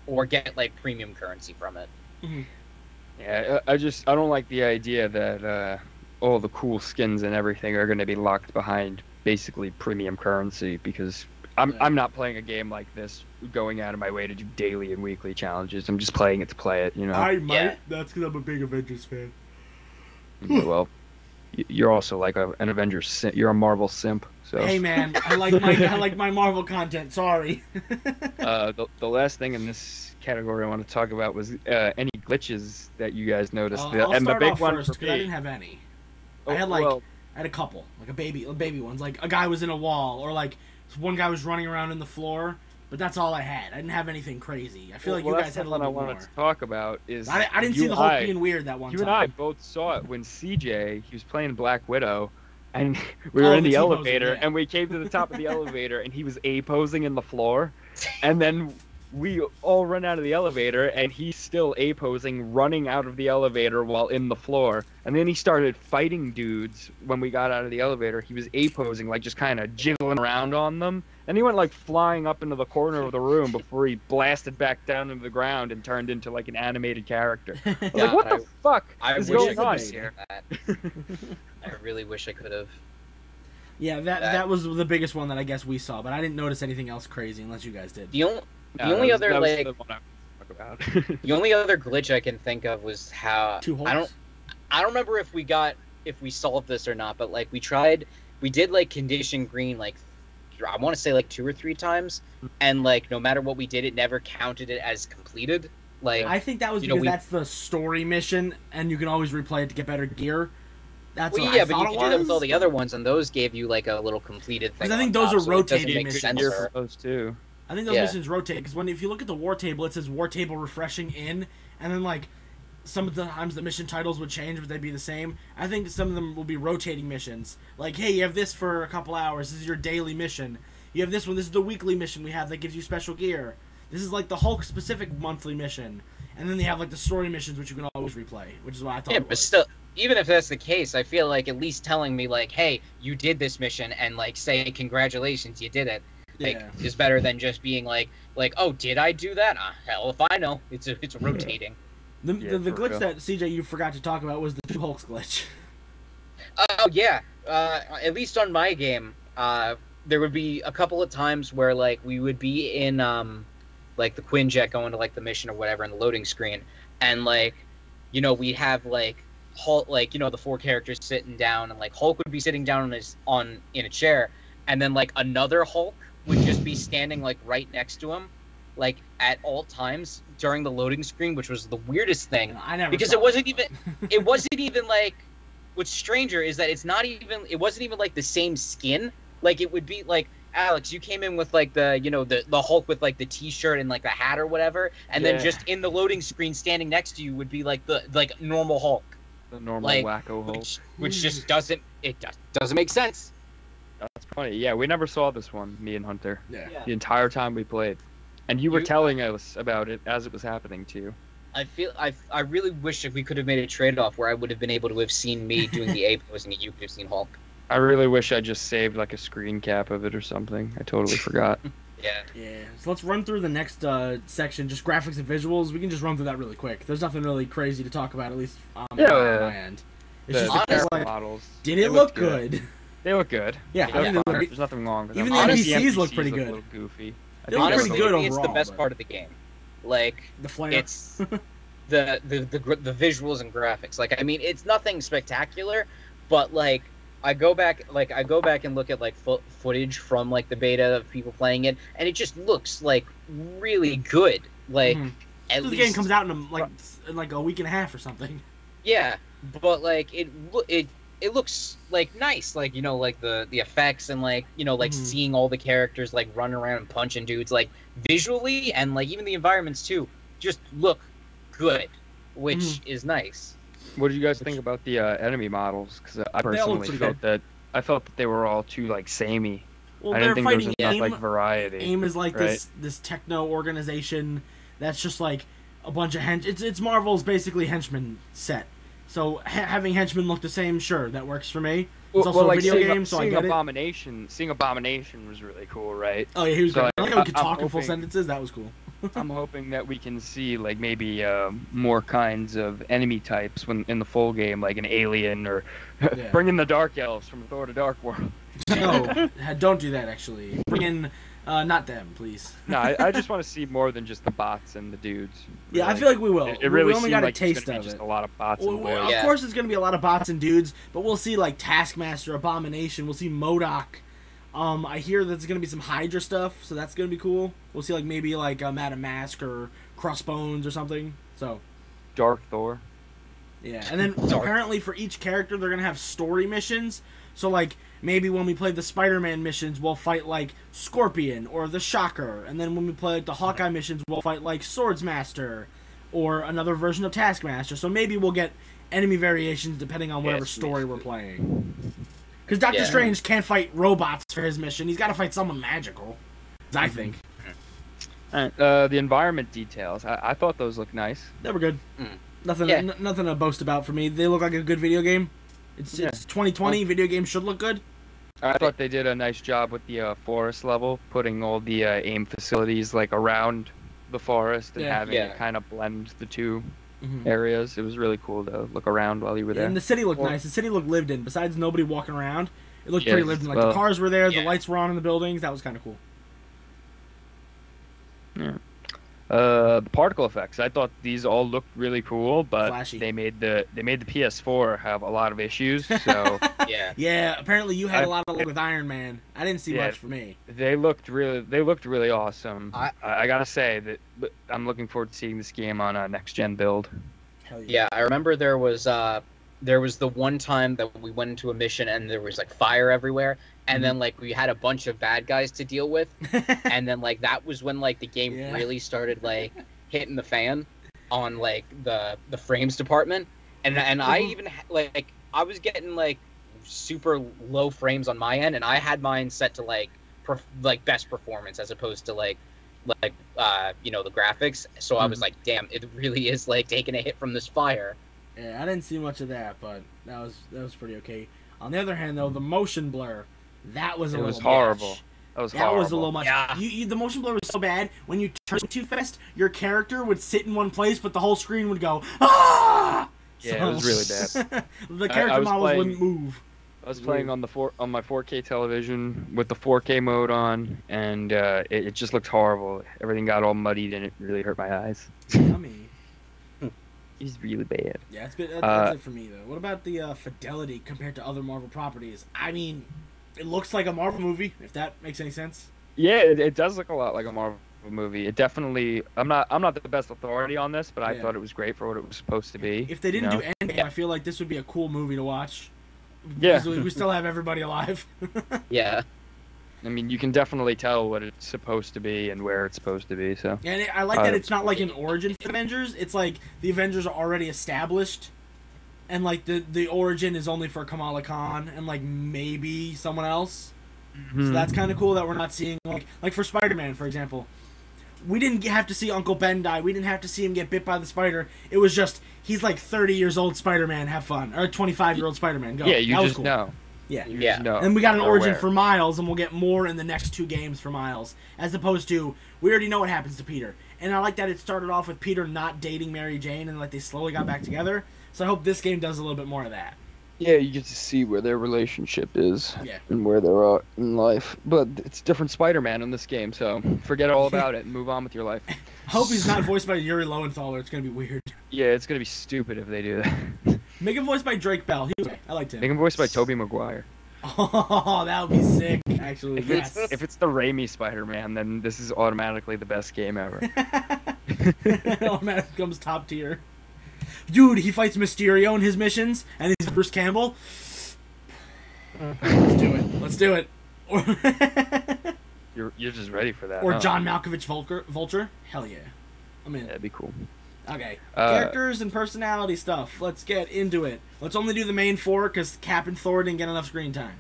or get like premium currency from it. Yeah, I I just I don't like the idea that uh, all the cool skins and everything are going to be locked behind basically premium currency because I'm Yeah. I'm not playing a game like this going out of my way to do daily and weekly challenges. I'm just playing it to play it, you know. I might. Yeah. That's because I'm a big Avengers fan. Yeah, <laughs> well, you're also like a, an Avengers. Sim- you're a Marvel simp. So Hey man, I like my I like my Marvel content. Sorry. <laughs> uh, the the last thing in this category I want to talk about was uh, any glitches that you guys noticed. I'll, The- I'll and the big off one first for because I didn't have any. oh, I had, like, well, I had a couple, like a baby, baby ones. Like a guy was in a wall, or like one guy was running around in the floor. But that's all I had. I didn't have anything crazy. I feel like you guys had a little I wanted more. to talk about. Is I, I didn't see the and Hulk I- being weird that one You time. and I both saw it when CJ he was playing Black Widow, and <laughs> we oh, were Oh, in the the elevator, yeah. and we came to the top of the <laughs> elevator, and he was a posing in the floor, and then we all run out of the elevator, and he's still a posing, running out of the elevator while in the floor, and then he started fighting dudes when we got out of the elevator. He was a posing, like just kind of jiggling around on them, and he went like flying up into the corner of the room before he blasted back down into the ground and turned into like an animated character. I was <laughs> Yeah, like, what I- the fuck I is wish I going could on have here? <laughs> I really wish I could have. yeah, that, That- that was the biggest one that I guess we saw, but I didn't notice anything else crazy unless you guys did. The only No, the only was- other like the one I wanted to talk about. <laughs> the only other glitch I can think of was how <laughs> Two Hulks. I don't I don't remember if we got if we solved this or not, but like we tried we did like condition green like I want to say like two or three times, hmm. and like no matter what we did, it never counted it as completed. Like I think that was You know, because we- that's the story mission, and you can always replay it to get better gear. That's well, what yeah, I but thought you it could do that with all the other ones, and those gave you like a little completed thing. 'Cause I think those top, are so it doesn't rotating make missions. sense for- for those too. I think those Yeah. missions rotate because when if you look at the war table, it says war table refreshing in, and then like some of the times the mission titles would change, but they'd be the same. I think some of them will be rotating missions. Like, hey, you have this for a couple hours. This is your daily mission. You have this one. This is the weekly mission we have that gives you special gear. This is like the Hulk specific monthly mission, and then they have like the story missions which you can always replay, which is what I thought. Yeah, it but still, even if that's the case, I feel like at least telling me like, "Hey, you did this mission," and like saying congratulations, you did it, like, yeah. is better than just being like, like, "Oh, did I do that?" Ah, hell if I know. It's a, it's rotating. The, Yeah, the, the glitch real. that CJ you forgot to talk about was the two Hulks glitch. Oh yeah, uh, at least on my game, uh, there would be a couple of times where like we would be in um, like the Quinjet going to like the mission or whatever in the loading screen, and like, you know, we'd have like Hulk, like you know, the four characters sitting down, and like Hulk would be sitting down on his on in a chair, and then like another Hulk would just be standing like right next to him, like at all times during the loading screen, which was the weirdest thing. I never because it wasn't even <laughs> it wasn't even like what's stranger is that it's not even it wasn't even like the same skin. Like it would be like alex you came in with like the you know the the hulk with like the t-shirt and like the hat or whatever and then just in the loading screen standing next to you would be like the like normal hulk. The normal Like, wacko Hulk. which which just doesn't it does, doesn't make sense That's funny. Yeah, we never saw this one, me and Hunter, yeah. the entire time we played. And you were You- telling us about it as it was happening to you. i feel i i really wish if we could have made a trade-off where i would have been able to have seen me doing the <laughs> a posing and you could have seen hulk I really wish I just saved like a screen cap of it or something. I totally <laughs> forgot. <laughs> Yeah. Yeah. So let's run through the next uh, section, just graphics and visuals. We can just run through that really quick. There's nothing really crazy to talk about, at least um, Yeah, on yeah, my end. It's The, just the honestly, character like, models. did they it look good. good? They look good. Yeah, They I think look they fine. look There's nothing wrong with Even them. the Honestly, NPCs look pretty A good. little goofy. They look they're pretty Honestly, good little- it's the best but- part of the game. Like the flare. it's the the, the gr- the visuals and graphics. Like I mean, it's nothing spectacular, but like I go back like I go back and look at like fo- footage from like the beta of people playing it, and it just looks like really good. Like Mhm. at So the least game comes out in a, like in like a week and a half or something. yeah, but like it it it looks like nice, like you know, like the the effects and like you know, like Mhm. seeing all the characters like running around and punching dudes, like visually and like even the environments too, just look good, which Mhm. is nice. What did you guys think about the uh, enemy models? Because I They all look personally pretty felt that I felt that they were all too like samey. Well, I they're didn't think there was fighting enough AIM. like variety. AIM is like right? this this techno organization that's just like a bunch of hench. It's it's Marvel's basically henchman set. So ha- having henchmen look the same, sure, that works for me. It's also a video seeing, game, so I seeing get it. Abomination, seeing Abomination was really cool, right? Oh yeah, he was So great. I I- like how we could I'm talk in full sentences. That was cool. <laughs> I'm hoping that we can see like maybe uh, more kinds of enemy types when in the full game, like an alien or <laughs> Yeah. bring in the Dark Elves from Thor: to Dark World. no, <laughs> don't do that. Actually, bring in uh, not them, please. no, I, I just want to see more than just the bots and the dudes. Yeah, I feel like we will. It, it really we only got a like it's taste gonna of be just it. a lot of bots Well, and well, of Yeah. course, it's going to be a lot of bots and dudes, but we'll see like Taskmaster, Abomination. We'll see MODOK. Um, I hear that there's going to be some Hydra stuff, so that's going to be cool. We'll see like maybe like uh, Madame Masque or Crossbones or something. So Dark Thor. yeah, and then apparently for each character they're going to have story missions. So like maybe when we play the Spider-Man missions, we'll fight like Scorpion or the Shocker, and then when we play like the Hawkeye missions, we'll fight like Swordsmaster or another version of Taskmaster. So maybe we'll get enemy variations depending on whatever Yes, story yes. we're playing. Because Doctor Yeah. Strange can't fight robots for his mission; he's got to fight someone magical. I Mm-hmm. think Alright, Uh, the environment details. I, I thought those looked nice. they were good. Mm. Nothing, Yeah. n- nothing to boast about for me. They look like a good video game. It's Yeah. it's 2020. Video games should look good. I thought they did a nice job with the uh, forest level, putting all the uh, AIM facilities like around the forest and Yeah. having Yeah. it kind of blend the two Mhm. areas. It was really cool to look around while you were there. And the city looked Well- nice. The city looked lived in. Besides nobody walking around, it looked Yes, pretty lived in. Like the cars were there, the lights were on in the buildings. That was kind of cool. Uh, the particle effects. I thought these all looked really cool, but Flashy. they made the they made the PS4 have a lot of issues. <laughs> So Yeah. Yeah, apparently you had a I- lot of luck with Iron Man. I didn't see Yeah. much for me. they looked really they looked really awesome. I- I, I gotta say that I'm looking forward to seeing this game on a next gen build. Hell Yeah, I remember there was uh there was the one time that we went into a mission and there was like fire everywhere and then like we had a bunch of bad guys to deal with <laughs> and then like that was when like the game Yeah. really started like hitting the fan on like the the frames department and and I Mhm. even like I was getting like super low frames on my end and I had mine set to like perf- like best performance as opposed to like like uh you know the graphics so I was Mhm. like damn it really is like taking a hit from this fire yeah, I didn't see much of that, but that was that was pretty okay. On the other hand, though, the motion blur, that was a It little was much. horrible. That was horrible. That horrible. was a little much. Yeah. You, you, the motion blur was so bad when you turn too fast, your character would sit in one place, but the whole screen would go ah. Yeah, it was really bad. <laughs> the character I was models playing- wouldn't move. I was playing on the four on my 4K television with the 4K mode on, and uh, it, it just looked horrible. Everything got all muddied, and it really hurt my eyes. I mean, It's really bad. yeah, it's been, that, Uh, that's it for me though. What about the uh, fidelity compared to other Marvel properties? I mean, it looks like a Marvel movie. If that makes any sense. Yeah, it, it does look a lot like a Marvel movie. It definitely. I'm not. I'm not the best authority on this, but I Yeah. thought it was great for what it was supposed to be. If they didn't you know? do Endgame, I feel like this would be a cool movie to watch. Yeah. Because we, we still have everybody alive. <laughs> yeah I mean, you can definitely tell what it's supposed to be and where it's supposed to be. So And I like that Uh, it's not like an origin for Avengers. It's like the Avengers are already established, and like the the origin is only for Kamala Khan and like maybe someone else. Mm-hmm. So that's kind of cool that we're not seeing like like for Spider Man for example. We didn't have to see Uncle Ben die. We didn't have to see him get bit by the spider. It was just he's like 30 years old Spider Man. Have fun, or 25 year old Spider Man. Go. yeah, you that was just cool. know. Yeah. Yeah. just know. And we got an They're origin aware. for Miles, and we'll get more in the next two games for Miles, as opposed to we already know what happens to Peter. And I like that it started off with Peter not dating Mary Jane, and like they slowly got back together. So I hope this game does a little bit more of that. Yeah, you get to see where their relationship is Yeah. and where they're at in life. But it's different Spider-Man in this game, so forget all about it and move on with your life. I <laughs> hope he's not <laughs> voiced by Yuri Lowenthal, or it's gonna be weird. Yeah, it's gonna be stupid if they do that. <laughs> Make him voiced by Drake Bell. He was, I liked Make him. him voiced by Tobey Maguire. <laughs> Oh, that would be sick. Actually, If yes. it's if it's the Raimi Spider-Man, then this is automatically the best game ever. <laughs> <laughs> Automatic comes top tier. Dude, he fights Mysterio in his missions, and he's Bruce Campbell. Uh-huh. Let's do it. Let's do it. You're you're just ready for that. or huh? John Malkovich Vulture. Vulture. Hell yeah. I'm in. That'd be cool. Okay. Uh, Characters and personality stuff. Let's get into it. Let's only do the main four because Cap and Thor didn't get enough screen time.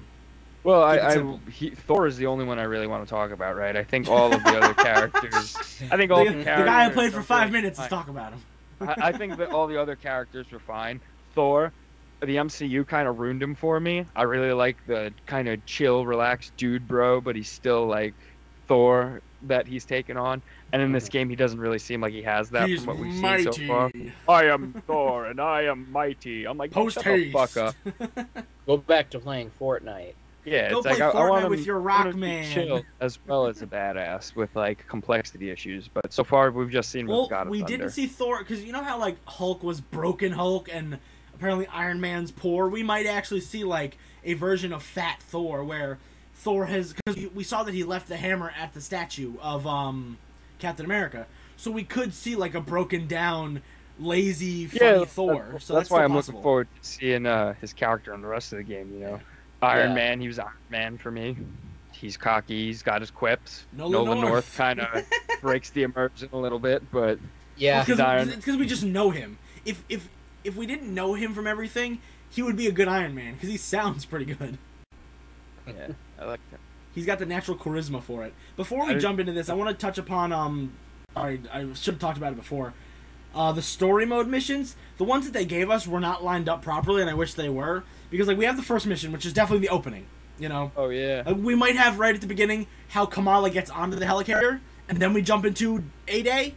Well, I, Keep I he, Thor is the only one I really want to talk about, right? I think all of the other <laughs> characters. I think all The, the, the guy I played for five minutes. Let's talk about him. I, I think that all the other characters were fine. Thor, the MCU kind of ruined him for me. I really like the kind of chill, relaxed dude, bro, but he's still like Thor that he's taken on. And in this mm-hmm. game, he doesn't really seem like he has that He's from what we've mighty. seen so far. I am Thor, and I am mighty. I'm like, Post shut the fuck up. Uh? <laughs> Go back to playing Fortnite. Yeah, Go it's like play I, I want him, with your I rock to man. chill as well as a badass with like complexity issues. But so far, we've just seen Well, with God of we Thunder. didn't see Thor because you know how like Hulk was broken Hulk and apparently Iron Man's poor. We might actually see like a version of Fat Thor where Thor has because we saw that he left the hammer at the statue of um Captain America, so we could see like a broken down, lazy, funny yeah, Thor. That's, so that's that's why I'm possible. looking forward to seeing uh, his character in the rest of the game. You know, Iron Yeah. Man, he was Iron Man for me. He's cocky. He's got his quips. Nolan Nolan North. North, kind of <laughs> breaks the immersion a little bit, but Yeah. He's Iron- Because because we just know him. If if if we didn't know him from everything, he would be a good Iron Man because he sounds pretty good. yeah, I like that. He's got the natural charisma for it. Before we I- jump into this, I want to touch upon um. Sorry, I should have talked about it before. Uh, the story mode missions, the ones that they gave us were not lined up properly, and I wish they were because like we have the first mission, which is definitely the opening. You know, Oh yeah. Uh, we might have right at the beginning how Kamala gets onto the helicarrier, and then we jump into A Day,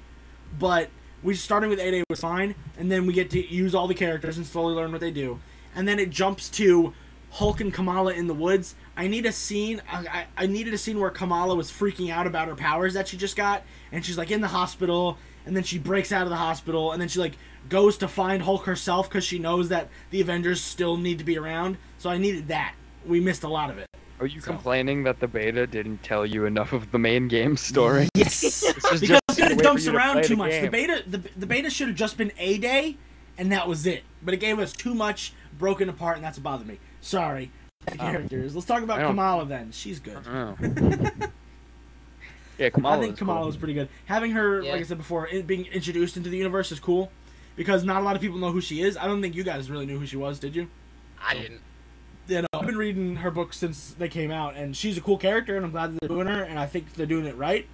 but we starting with A Day was fine, and then we get to use all the characters and slowly learn what they do, and then it jumps to Hulk and Kamala in the woods. I need a scene. I, I, I needed a scene where Kamala was freaking out about her powers that she just got, and she's like in the hospital, and then she breaks out of the hospital, and then she like goes to find Hulk herself because she knows that the Avengers still need to be around. So I needed that. We missed a lot of it. Are you So- complaining that the beta didn't tell you enough of the main game story? <laughs> Yes, because just it jumps for to around too much. The beta, the, the beta should have just been a day, and that was it. But it gave us too much broken apart, and that's what bothered me. Sorry, characters. Let's talk about Kamala then. She's good. <laughs> Yeah, Kamala. I think is Kamala cool. was pretty good. Having her, Yeah. like I said before, it being introduced into the universe is cool because not a lot of people know who she is. I don't think you guys really knew who she was, did you? I didn't. You know, I've been reading her books since they came out, and she's a cool character, and I'm glad that they're doing her, and I think they're doing it right.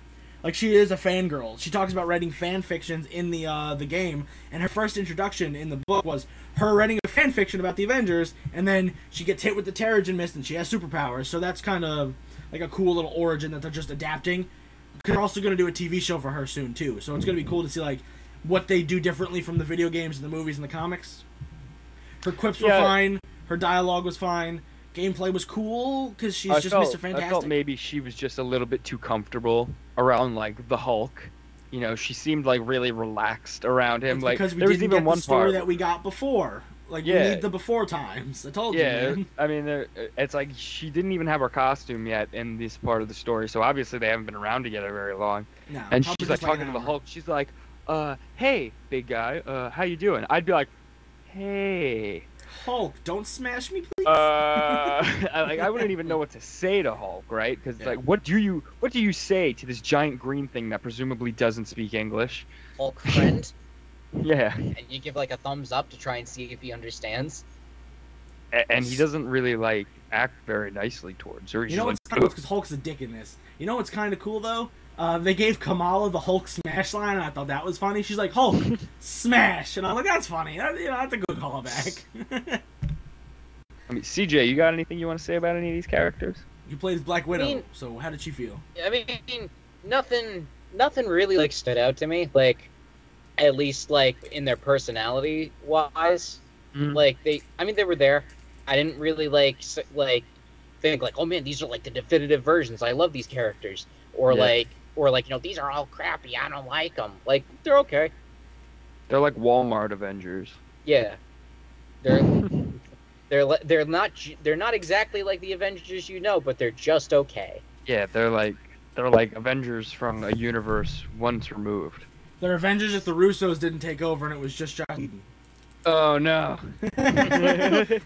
Like she is a fangirl. She talks about writing fan fictions in the uh, the game, and her first introduction in the book was her writing a fan fiction about the Avengers, and then she gets hit with the Terrigen Mist, and she has superpowers. So that's kind of like a cool little origin that they're just adapting. They're also going to do a TV show for her soon too, so it's going to be cool to see like what they do differently from the video games and the movies and the comics. Her quips were fine. Her dialogue was fine. Gameplay was cool because she's I just felt, Mr. Fantastic. I felt maybe she was just a little bit too comfortable around like the Hulk. You know, she seemed like really relaxed around him. It's like because we there didn't even get one the story part. that we got before. Like we need the before times. I told yeah, you, man. I mean, there- it's like she didn't even have her costume yet in this part of the story, so obviously they haven't been around together very long. No, And she's like like talking to the. Hulk. She's like, "Uh, hey, big guy, uh, how you doing?" I'd be like, "Hey." Hulk, don't smash me, please. uh, <laughs> I, like I wouldn't even know what to say to Hulk, right? Because Yeah. like, what do you what do you say to this giant green thing that presumably doesn't speak English? Hulk friend, <laughs> Yeah, and you give like a thumbs up to try and see if he understands. A- and he doesn't really like act very nicely towards her. He's you know just what's like, cool? Because Hulk's a dick in this. You know what's kind of cool though? Uh, they gave Kamala the Hulk smash line, and I thought that was funny. She's like Hulk <laughs> smash, and I'm like, that's funny. That, you know, that's a good callback. <laughs> I mean, CJ, you got anything you want to say about any of these characters? You played as Black Widow, mean- so how did she feel? I mean, nothing, nothing really like stood out to me. Like, at least like in their personality wise, Mhm. like they. I mean, they were there. I didn't really like like think like, oh man, these are like the definitive versions. I love these characters, or Yeah. like, or like you know, these are all crappy. I don't like them. Like they're okay. They're like Walmart Avengers. Yeah, they're <laughs> they're le- they're not they're not exactly like the Avengers you know, but they're just okay. Yeah, they're like they're like Avengers from a universe once removed. They're Avengers if the Russos didn't take over and it was just Joss Whedon. Oh no. <laughs>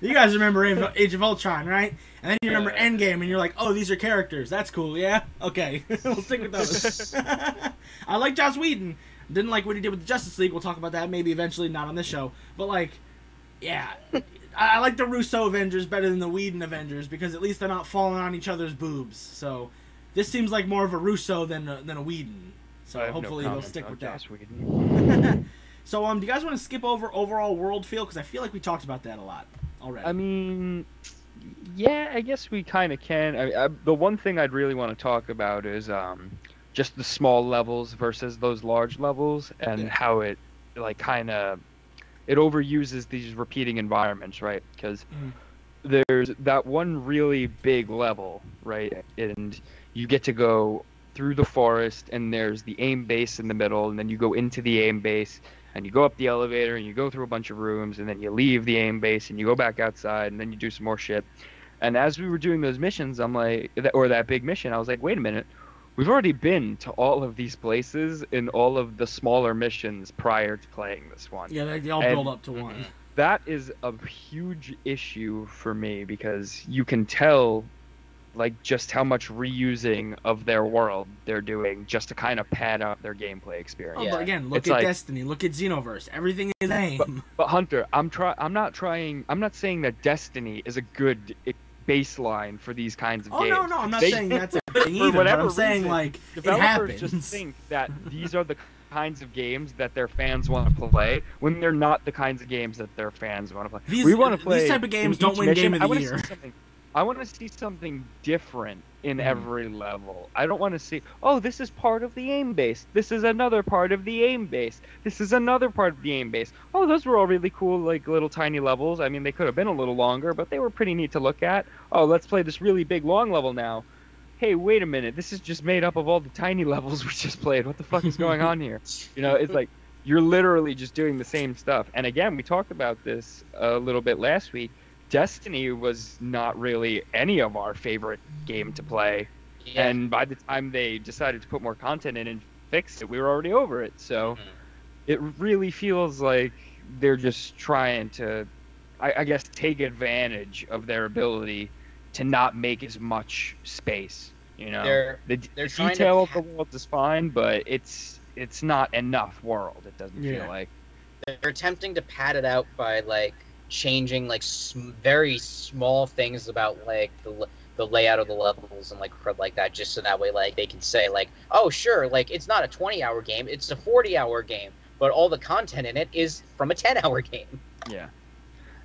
you guys remember Age of- Ultron, right? And then you remember Yeah. Endgame, and you're like, "Oh, these are characters. That's cool, yeah. Okay, <laughs> we'll stick with those." <laughs> I like Joss Whedon. Didn't like what he did with the Justice League. We'll talk about that maybe eventually, not on this show. But like, yeah, I, I like the Russo Avengers better than the Whedon Avengers because at least they're not falling on each other's boobs. So this seems like more of a Russo than a, than a Whedon. So I have no hopefully they'll stick on with that. Joss Whedon. So um, do you guys want to skip over overall world feel? Because I feel like we talked about that a lot already. I mean, yeah, I guess we kind of can. I, I, the one thing I'd really want to talk about is um, just the small levels versus those large levels, and Yeah. how it like kind of it overuses these repeating environments, right? Because Mhm. there's that one really big level, right, and you get to go through the forest, and there's the AIM base in the middle, and then you go into the AIM base, and you go up the elevator and you go through a bunch of rooms and then you leave the AIM base and you go back outside and then you do some more shit. And as we were doing those missions, I'm like, or that big mission, I was like, wait a minute, we've already been to all of these places in all of the smaller missions prior to playing this one. yeah, they, all and- build up to one. That is a huge issue for me because you can tell like just how much reusing of their world they're doing just to kind of pad up their gameplay experience. Oh, Yeah. but again, look It's at like- Destiny, look at Xenoverse. Everything is AIM. But Hunter, I'm try I'm not trying I'm not saying that Destiny is a good baseline for these kinds of Oh games. no, no, I'm not They- saying <laughs> that's a thing for either. But whatever I'm saying reason, like it Developers happens. just think that these are the kinds of games that their fans want to play when they're not the kinds of games that their fans want to play. These- we want to play these play type of games don't each win mission, Game of the I Year. I want to see something different in Mm. every level. I don't want to see, oh, this is part of the AIM base. This is another part of the AIM base. This is another part of the AIM base. Oh, those were all really cool, like little tiny levels. I mean, they could have been a little longer, but they were pretty neat to look at. Oh, let's play this really big long level now. Hey, wait a minute. This is just made up of all the tiny <laughs> levels we just played. What the fuck is going on here? <laughs> You know, it's like you're literally just doing the same stuff. And again, we talked about this a little bit last week. Destiny was not really any of our favorite game to play. Yeah. And by the time they decided to put more content in and fix it, we were already over it. So Mhm. it really feels like they're just trying to, I, I guess, take advantage of their ability to not make as much space. You know, They're the, they're the trying to detail of the world is fine, but it's it's not enough world. It doesn't Yeah. feel like. they're attempting to pad it out by like changing like sm- very small things about like the the layout of the levels and like crud like that just so that way like they can say like oh sure like it's not a 20 hour game it's a 40 hour game but all the content in it is from a 10 hour <laughs> game Yeah.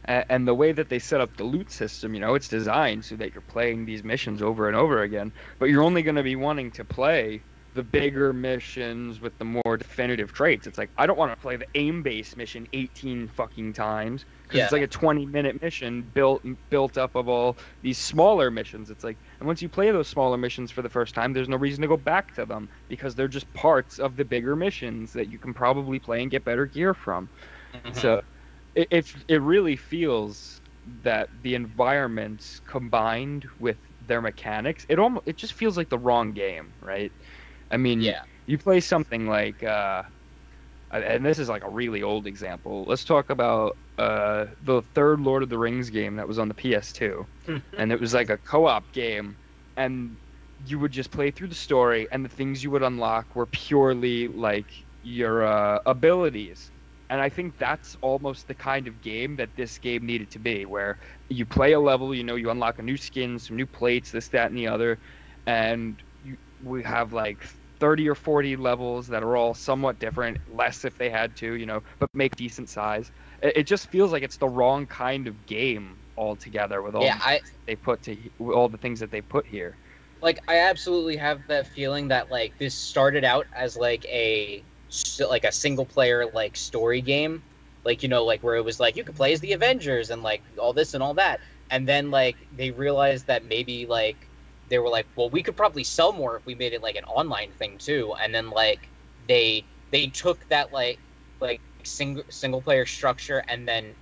And the way that they set up the loot system, you know, it's designed so that you're playing these missions over and over again, but you're only going to be wanting to play the bigger missions with the more definitive traits. It's like I don't want to play the aim-based mission 18 fucking times because it's like a 20-minute mission built built up of all these smaller missions. It's like, and once you play those smaller missions for the first time, there's no reason to go back to them because they're just parts of the bigger missions that you can probably play and get better gear from. Mm-hmm. So it, it it really feels that the environments combined with their mechanics, it almost it just feels like the wrong game, right? I mean, yeah you play something like uh and this is like a really old example. Let's talk about uh, the third Lord of the Rings game that was on the PS2, and it was like a co-op game, and you would just play through the story, and the things you would unlock were purely like your uh, abilities. And I think that's almost the kind of game that this game needed to be, where you play a level, you know, you unlock a new skin, some new plates, this, that, and the other, and we have like 30 or 40 levels that are all somewhat different, less if they had to, you know, but make decent size. It, it just feels like it's the wrong kind of game altogether with all Yeah, I they put to all the things that they put here. like I absolutely have that feeling that like this started out as like a like a single player like story game, like you know like where it was like you could play as the Avengers and like all this and all that, and then like they realized that maybe like they were like, well, we could probably sell more if we made it like an online thing too, and then like they they took that like like single single player structure and then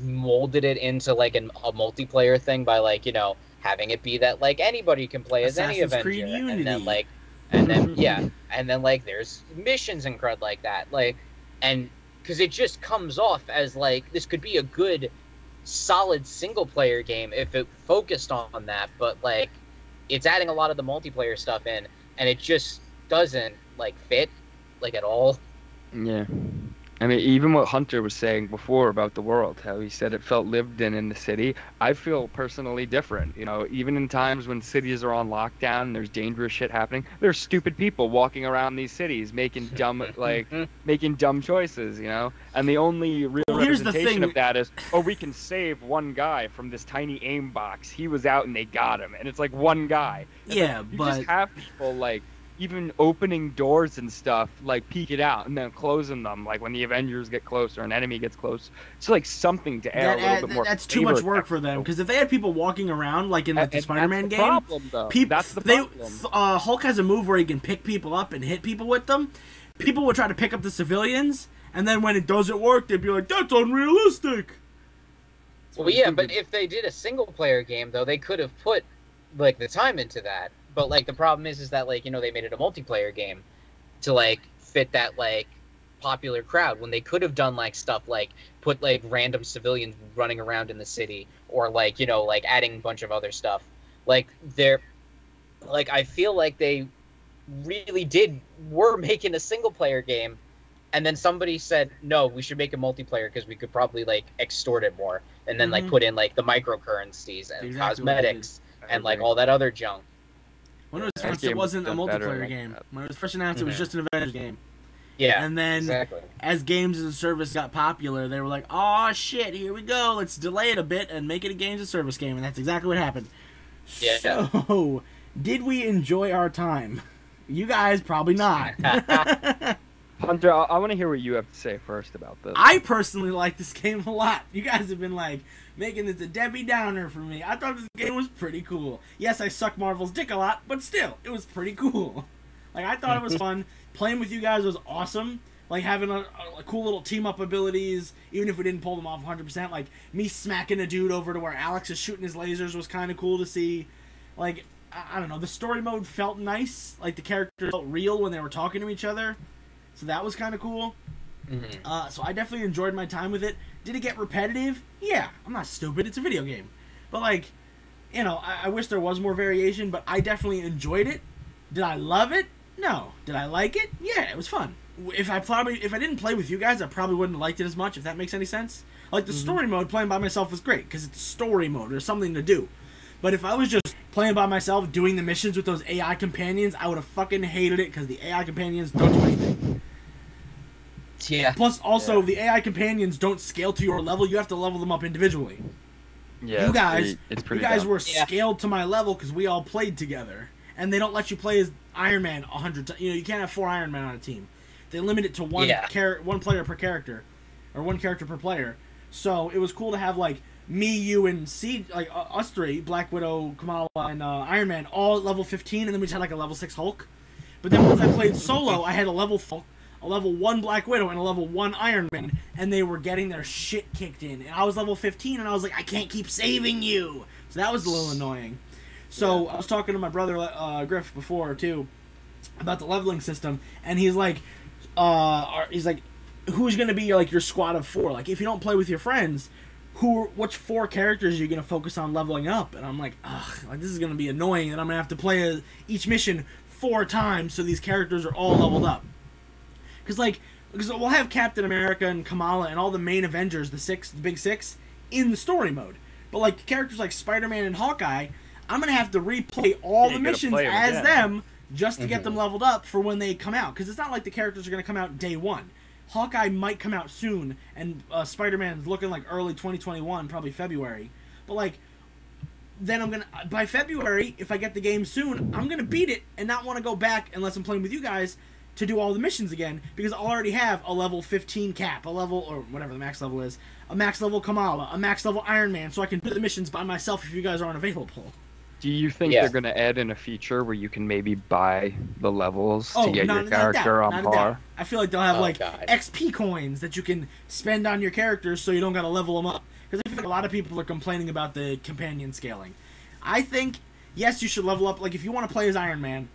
molded it into like an, a multiplayer thing by like you know having it be that like anybody can play as any Assassin's Avenger, Creed and Unity. then like and then <laughs> yeah, and then like there's missions and crud like that, like and because it just comes off as like this could be a good solid single player game if it focused on that but like it's adding a lot of the multiplayer stuff in and it just doesn't like fit like at all Yeah. I mean, even what Hunter was saying before about the world, how he said it felt lived in in the city. I feel personally different. You know, even in times when cities are on lockdown and there's dangerous shit happening, there's stupid people walking around these cities making dumb, <laughs> like, making dumb choices. You know, and the only real Well, representation of that is, oh, we can save one guy from this tiny aim box. He was out and they got him, and it's like one guy. It's like, Yeah, you but just have people like even opening doors and stuff, like peek it out and then closing them, like when the Avengers get close or an enemy gets close. It's like something to add that, a little add- bit more. that's too much work for them. Because if they had people walking around like in like the Spider-Man the game, Problem, though. That's the they, problem. uh, Hulk has a move where he can pick people up and hit people with them. People would try to pick up the civilians, and then when it doesn't work, they'd be like, "That's unrealistic." Well yeah but if they did a single player game though they could have put like the time into that but like the problem is is that like you know they made it a multiplayer game to like fit that like popular crowd when they could have done like stuff like put like random civilians running around in the city or like you know like adding a bunch of other stuff. Like they're like i feel like they really did were making a single player game and then somebody said no we should make a multiplayer because we could probably like extort it more and then like Mhm. put in like the microcurrencies and Exactly cosmetics and like all that other junk when it was that announced, game it was wasn't a multiplayer like game. that. When it was first announced, it was Mhm. just an Avengers game. yeah And then exactly as games as a service got popular, they were like, "Oh shit, here we go. Let's delay it a bit and make it a games as a service game." And that's exactly what happened. Yeah. So, did we enjoy our time? You guys probably not. <laughs> Hunter, I, I want to hear what you have to say first about this. I personally like this game a lot. You guys have been like making this a Debbie Downer for me. I thought this game was pretty cool. Yes, I suck Marvel's dick a lot, but still, it was pretty cool. <laughs> Like I thought it was fun. Playing with you guys was awesome. Like having a, a cool little team up abilities, even if we didn't pull them off 100%. Like me smacking a dude over to where Alex is shooting his lasers was kind of cool to see. Like I, I don't know, the story mode felt nice. Like the characters felt real when they were talking to each other. So that was kind of cool. Mhm. Uh, so I definitely enjoyed my time with it. Did it get repetitive? Yeah, I'm not stupid. It's a video game, but like, you know, I, I wish there was more variation. But I definitely enjoyed it. Did I love it? No. Did I like it? Yeah, it was fun. If I probably if I didn't play with you guys, I probably wouldn't have liked it as much. If that makes any sense. Like the story mode, playing by myself was great because it's story mode. There's something to do. But if I was just playing by myself, doing the missions with those AI companions, I would have fucking hated it because the AI companions don't do anything. Yeah Plus, also Yeah. the AI companions don't scale to your level. You have to level them up individually. yeah, you it's guys- pretty, it's pretty you guys dumb. were Yeah. scaled to my level because we all played together, and they don't let you play as Iron Man a hundred times. You know, you can't have four Iron Men on a team. They limit it to one Yeah. char- one player per character, or one character per player. So it was cool to have like me, you, and C, like uh, us three, Black Widow, Kamala, and uh, Iron Man, all at level fifteen, and then we just had like a level six Hulk. But then once I played solo, I had a level Hulk, a level one Black Widow, and a level one Iron Man, and they were getting their shit kicked in. And I was level fifteen, and I was like, I can't keep saving you. So that was a little annoying. So I was talking to my brother uh, Griff before too about the leveling system, and he's like, uh, he's like, who's gonna be like your squad of four? Like if you don't play with your friends, who, which four characters are you gonna focus on leveling up? And I'm like, ugh, like this is gonna be annoying, and I'm gonna have to play a, each mission four times so these characters are all leveled up. Because like, because we'll have Captain America and Kamala and all the main Avengers, the six, the big six, in the story mode. But like characters like Spider-Man and Hawkeye, I'm gonna have to replay all Yeah, the missions play 'em as again. them just to Mm-hmm. get them leveled up for when they come out. Because it's not like the characters are gonna come out day one. Hawkeye might come out soon, and uh, Spider-Man's looking like early 2021, probably February. But like, then I'm gonna by February, if I get the game soon, I'm gonna beat it and not want to go back unless I'm playing with you guys to do all the missions again because I'll already have a level 15 cap, a level or whatever the max level is, a max level Kamala, a max level Iron Man, so I can do the missions by myself if you guys aren't available. Do you think Yeah. they're going to add in a feature where you can maybe buy the levels Oh, to get not, your not character on not par? I feel like they'll have Oh, like God. XP coins that you can spend on your characters so you don't gotta level them up. Because I feel like a lot of people are complaining about the companion scaling. I think yes, you should level up. Like if you want to play as Iron Man,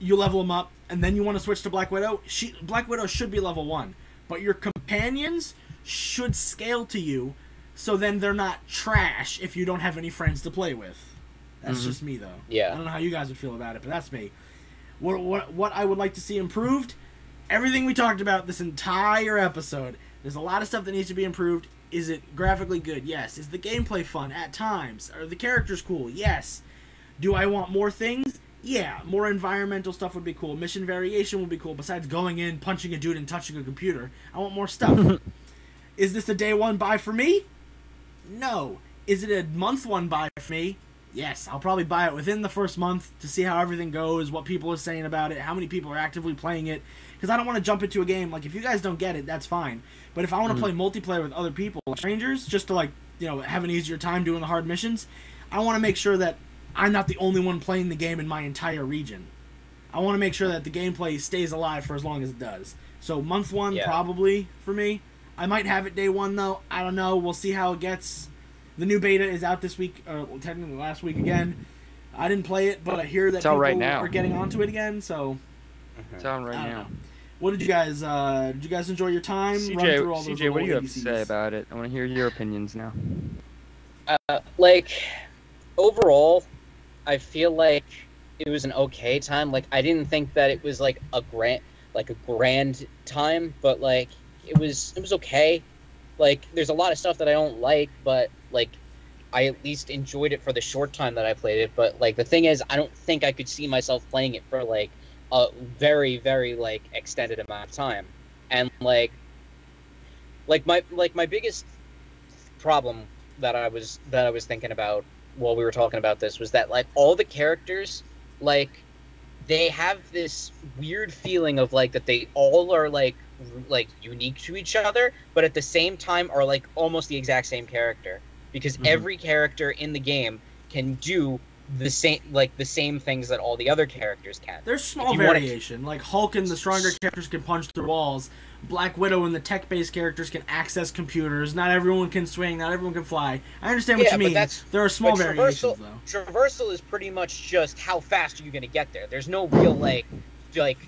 you level them up, and then you want to switch to Black Widow. She Black Widow should be level one, but your companions should scale to you, so then they're not trash if you don't have any friends to play with. That's Mhm. just me though. Yeah. I don't know how you guys would feel about it, but that's me. What what what I would like to see improved? Everything we talked about this entire episode. There's a lot of stuff that needs to be improved. Is it graphically good? Yes. Is the gameplay fun at times? Are the characters cool? Yes. Do I want more things? Yeah, more environmental stuff would be cool. Mission variation would be cool. Besides going in, punching a dude, and touching a computer, I want more stuff. <laughs> Is this a day one buy for me? No. Is it a month one buy for me? Yes. I'll probably buy it within the first month to see how everything goes, what people are saying about it, how many people are actively playing it. Because I don't want to jump into a game. Like, if you guys don't get it, that's fine. But if I want to mm. play multiplayer with other people, strangers, just to, like, you know, have an easier time doing the hard missions, I want to make sure that I'm not the only one playing the game in my entire region. I want to make sure that the gameplay stays alive for as long as it does. So month one Yeah. probably for me. I might have it day one though. I don't know. We'll see how it gets. The new beta is out this week, or technically last week again. I didn't play it, but I hear that it's people right now. are getting onto it again. So It's on right now. know. What did you guys? uh Did you guys enjoy your time? Run CJ, through all those CJ, what do you little have to say about it? I want to hear your opinions now. Uh, like overall, I feel like it was an okay time. Like I didn't think that it was like a grand, like a grand time, but like it was, it was okay. Like there's a lot of stuff that I don't like, but like I at least enjoyed it for the short time that I played it. But like the thing is, I don't think I could see myself playing it for like a very, very like extended amount of time. And like, like my like my biggest problem that I was that I was thinking about while we were talking about this was that like all the characters like they have this weird feeling of like that they all are like r- like unique to each other but at the same time are like almost the exact same character because Mhm. every character in the game can do the same like the same things that all the other characters can There's small variation. Like Hulk and the stronger characters can punch through walls. Black Widow and the tech-based characters can access computers. Not everyone can swing. Not everyone can fly. I understand what Yeah, you mean. that's- there are small variations though. traversal is pretty much just how fast are you going to get there. There's no real like like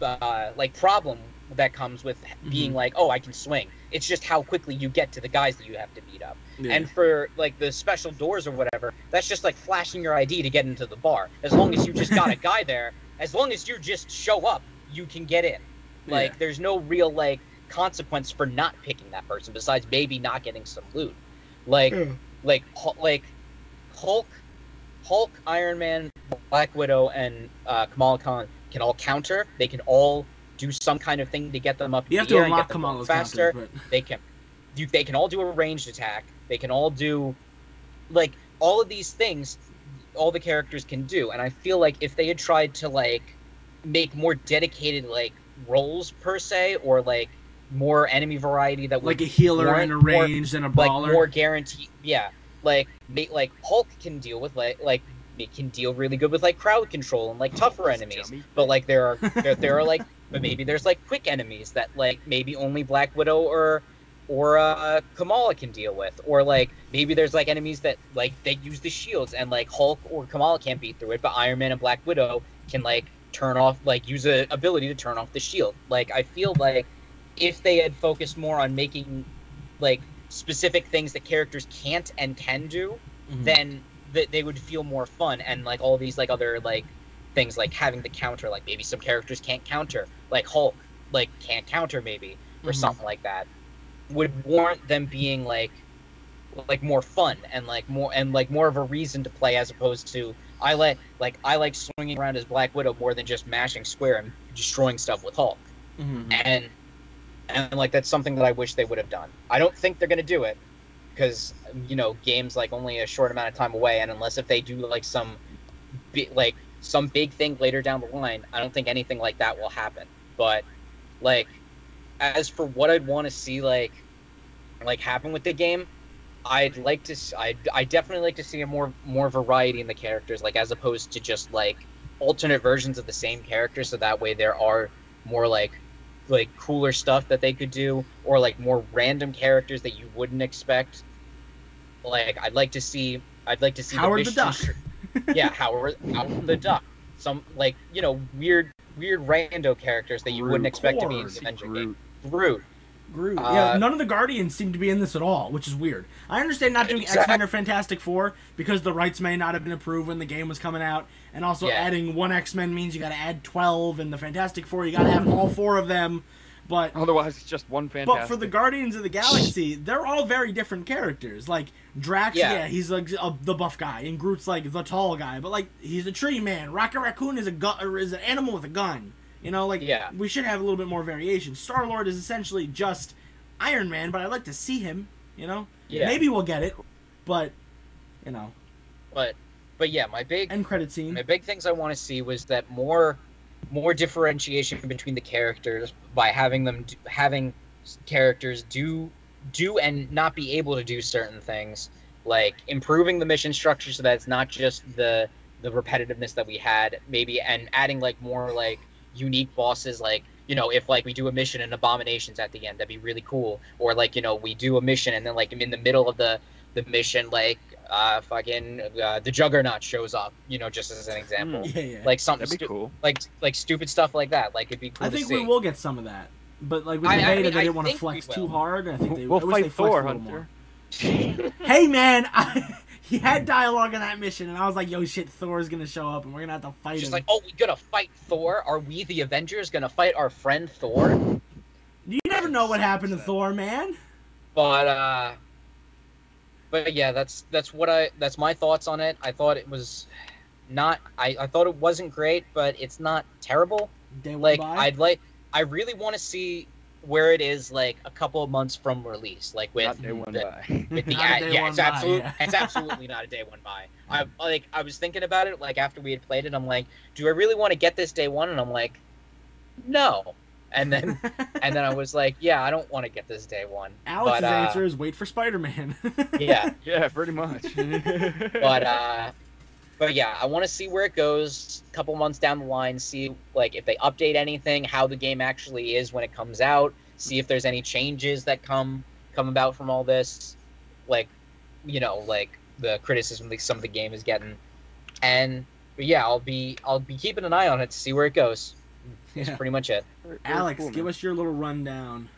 uh, like problem that comes with being Mhm. like, oh, I can swing. It's just how quickly you get to the guys that you have to beat up. Yeah. And for like the special doors or whatever, that's just like flashing your ID to get into the bar. As long as you just got a <laughs> guy there, as long as you just show up, you can get in. Like Yeah. there's no real like consequence for not picking that person besides maybe not getting some loot. Like Yeah. like like Hulk, Hulk, Iron Man, Black Widow, and uh, Kamala Khan can all counter. They can all do some kind of thing to get them up. you have to unlock get them going Kamala's faster. counter, but They can, you, they can all do a ranged attack. They can all do, like all of these things. All the characters can do, and I feel like if they had tried to like make more dedicated like roles per se, or like more enemy variety that would like a healer more- and a more- ranged and a like baller. more guaranteed. Yeah, like ma- like Hulk can deal with like like it can deal really good with like crowd control and like tougher enemies. But like there are there, there are like <laughs> but maybe there's like quick enemies that like maybe only Black Widow or or uh, Kamala can deal with, or like maybe there's like enemies that like they use the shields and like Hulk or Kamala can't beat through it, but Iron Man and Black Widow can like turn off like use a ability to turn off the shield. Like I feel like if they had focused more on making like specific things that characters can't and can do, Mhm. then th- they would feel more fun and like all these like other like things like having the counter like maybe some characters can't counter like hulk like can't counter maybe or Mhm. something like that would warrant them being like like more fun and like more and like more of a reason to play as opposed to i like like i like swinging around as black widow more than just mashing square and destroying stuff with hulk Mhm. and and like that's something that I wish they would have done. I don't think they're gonna do it, because you know games like only a short amount of time away, and unless if they do like some, bi- like some big thing later down the line, I don't think anything like that will happen. But like, as for what I'd want to see like, like happen with the game, I'd like to. I I definitely like to see a more more variety in the characters, like as opposed to just like alternate versions of the same character. So that way there are more like like cooler stuff that they could do, or like more random characters that you wouldn't expect. Like I'd like to see. I'd like to see Howard the mission Duck. <laughs> yeah, Howard, Howard the Duck. Some like you know weird weird rando characters that you wouldn't expect to be in the Avenger Groot. game. Groot. Groot. Uh, yeah, none of the Guardians seem to be in this at all, which is weird. I understand not doing X Men or Fantastic Four because the rights may not have been approved when the game was coming out, and also Yeah. adding one X Men means you got to add twelve, and the Fantastic Four you got to have all four of them. But Otherwise, it's just one fantastic. but for the Guardians of the Galaxy, they're all very different characters. Like Drax, yeah, Yeah. he's like a, the buff guy, and Groot's like the tall guy, but like he's a tree man. Rocket Raccoon is a gun, or is an animal with a gun. You know, like Yeah. we should have a little bit more variation. Star Lord is essentially just Iron Man, but I'd like to see him. You know, Yeah. maybe we'll get it, but you know, But but yeah, my big end credit scene. my big things I want to see was that more more differentiation between the characters by having them do, having characters do do and not be able to do certain things like improving the mission structure so that it's not just the the repetitiveness that we had maybe and adding like more like unique bosses like you know if like we do a mission and abominations at the end that'd be really cool or like you know we do a mission and then like in the middle of the the mission like uh fucking uh, the juggernaut shows up you know just as an example yeah, yeah. like something That'd be stu- cool. like like stupid stuff like that like it'd be cool I to think see we will get some of that. But like with I- the I mean, they didn't want to flex too will. hard. I think they We'll I fight they Thor, a little Hunter. more. <laughs> hey man, I, he had dialogue in that mission, and I was like, "Yo, shit, Thor's gonna show up, and we're gonna have to fight just him." like oh we gonna fight thor? Are we the avengers gonna fight our friend thor? You never know what happened to Thor, man. but uh but yeah that's that's what i that's my thoughts on it. I thought it was not i i thought it wasn't great but it's not terrible. Day like i'd like i really want to see where it is like a couple of months from release like with Not day one the, by. with the ad, yeah, it's absolutely, yeah. it's absolutely not a day one by. <laughs> I like, I was thinking about it like after we had played it. I'm like, do I really want to get this day one? And I'm like, no. And then, <laughs> and then I was like, yeah, I don't want to get this day one. Alex's but, uh, answer is wait for Spider-Man. <laughs> Yeah, Yeah, pretty much. but uh, but yeah, I want to see where it goes. A couple months down the line, see like if they update anything, how the game actually is when it comes out. See if there's any changes that come come about from all this, like you know, like the criticism that some of the game is getting. And but yeah, I'll be I'll be keeping an eye on it to see where it goes. That's Yeah. pretty much it. Alex, cool, give man. us your little rundown.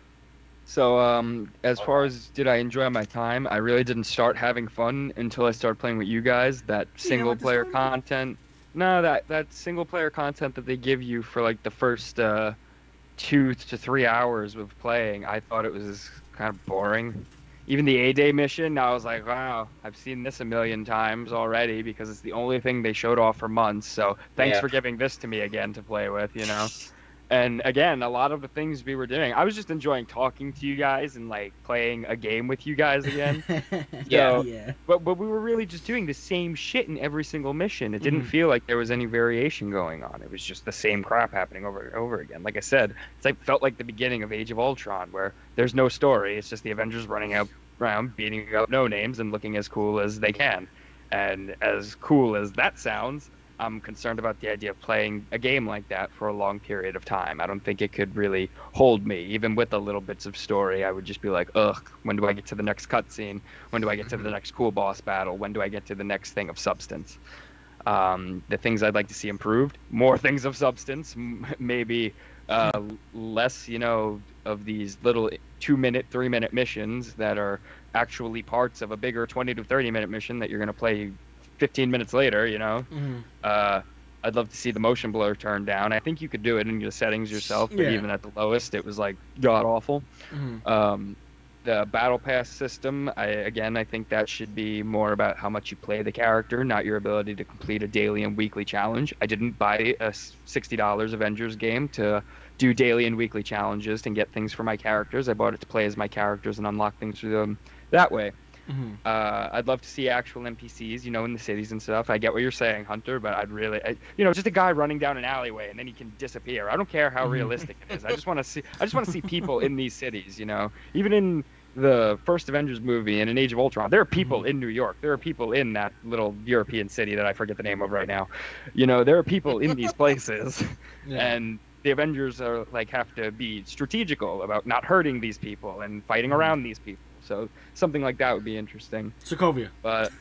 So, um, as far as did I enjoy my time, I really didn't start having fun until I started playing with you guys. That single went to player content. No, that that single player content that they give you for like the first uh, two to three hours of playing, I thought it was kind of boring. Even the A Day mission, I was like, wow, I've seen this a million times already because it's the only thing they showed off for months. So thanks Yeah. for giving this to me again to play with, you know. And again, a lot of the things we were doing, I was just enjoying talking to you guys and like playing a game with you guys again. <laughs> Yeah. yeah. but but we were really just doing the same shit in every single mission. It didn't Mhm. feel like there was any variation going on. It was just the same crap happening over and over again. Like I said, it's like felt like the beginning of Age of Ultron, where there's no story. It's just the Avengers running out around, beating up no names and looking as cool as they can. And as cool as that sounds, I'm concerned about the idea of playing a game like that for a long period of time. I don't think it could really hold me, even with the little bits of story. I would just be like, ugh, when do I get to the next cutscene? When do I get to the next cool boss battle? When do I get to the next thing of substance? Um, the things I'd like to see improved, more <laughs> things of substance, m- maybe uh, less, you know, of these little two minute, three minute missions that are actually parts of a bigger 20 to 30 minute mission that you're going to play 15 minutes later, you know? Mhm. Uh, I'd love to see the motion blur turned down. I think you could do it in your settings yourself, but Yeah. even at the lowest, it was like god awful. Mhm. Um, the battle pass system, I, again, I think that should be more about how much you play the character, not your ability to complete a daily and weekly challenge. I didn't buy a $60 Avengers game to do daily and weekly challenges and get things for my characters. I bought it to play as my characters and unlock things through them that way. Mhm. Uh, I'd love to see actual NPCs, you know, in the cities and stuff. I get what you're saying, Hunter, but I'd really, I, you know, just a guy running down an alleyway and then he can disappear. I don't care how Mhm. realistic it is. I just <laughs> want to see, I just want to see people in these cities, you know. Even in the first Avengers movie and in Age of Ultron, there are people Mhm. in New York. There are people in that little European city that I forget the name of right now. You know, there are people in these places <laughs> Yeah. and the Avengers are like have to be strategical about not hurting these people and fighting Mhm. around these people. So something like that would be interesting. Sokovia. But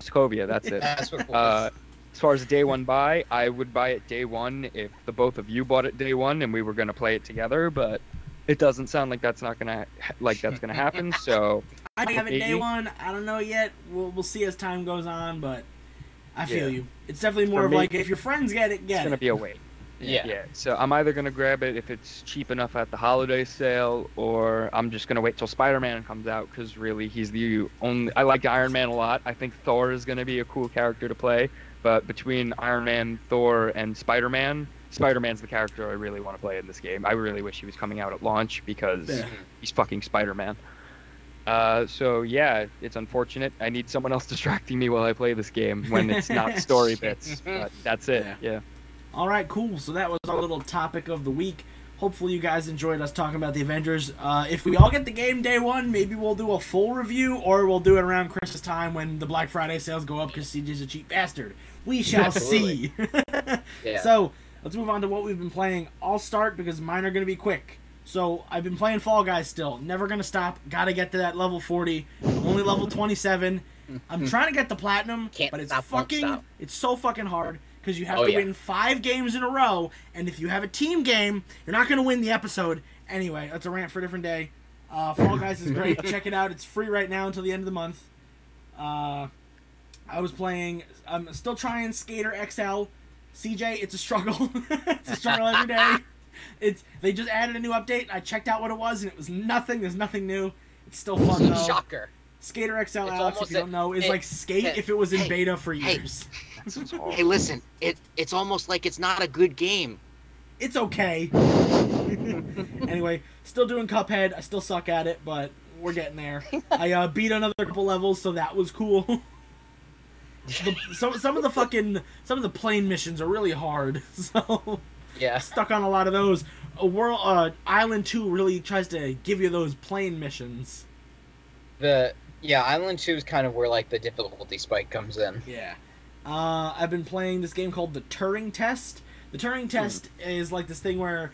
Sokovia, that's it. <laughs> That's what Uh, as far as day one buy, I would buy it day one if the both of you bought it day one and we were gonna play it together. But it doesn't sound like that's not gonna like that's gonna happen. So <laughs> I have it day one. I don't know yet. We'll we'll see as time goes on, but I feel Yeah. you. It's definitely more For of me, like if your friends get it, get it's get gonna be a wait. Yeah. Yeah. So I'm either gonna grab it if it's cheap enough at the holiday sale, or I'm just gonna wait till Spider-Man comes out because really he's the only. I like Iron Man a lot. I think Thor is gonna be a cool character to play. But between Iron Man, Thor, and Spider-Man, Spider-Man's the character I really want to play in this game. I really wish he was coming out at launch because Yeah. he's fucking Spider-Man. Uh, so yeah, it's unfortunate. I need someone else <laughs> distracting me while I play this game when it's not <laughs> story bits. But that's it. Yeah. yeah. All right, cool. So that was our little topic of the week. Hopefully, you guys enjoyed us talking about the Avengers. Uh, if we all get the game day one, maybe we'll do a full review, or we'll do it around Christmas time when the Black Friday sales go up because CJ's a cheap bastard. We shall see. <laughs> Yeah. So let's move on to what we've been playing. I'll start because mine are going to be quick. So I've been playing Fall Guys still. Never going to stop. Got to get to that level 40. I'm only level 27. I'm <laughs> trying to get the platinum, Can't but it's stop, fucking it's so fucking hard because you have Oh, to yeah. win 5 games in a row and if you have a team game, you're not going to win the episode. Anyway, that's a rant for a different day. Uh, Fall Guys is great. <laughs> Check it out. It's free right now until the end of the month. Uh, I was playing. I'm still trying Skater XL. CJ, it's a struggle. <laughs> it's a struggle every day. It's they just added a new update. I checked out what it was and it was nothing. There's nothing new. It's still fun though. Shocker. Skater XL, Alex, if you don't know, is hey, like Skate hey, if it was in hey, beta for hey. Years. Hey, listen, it it's almost like it's not a good game. It's okay. <laughs> anyway, still doing Cuphead. I still suck at it, but we're getting there. <laughs> I uh, beat another couple levels, so that was cool. <laughs> the, some some of the fucking some of the plane missions are really hard, so Yeah. stuck on a lot of those. A world uh, Island Two really tries to give you those plane missions. The yeah, Island Two is kind of where like the difficulty spike comes in. Yeah. Uh, I've been playing this game called the Turing Test. The Turing Test is like this thing where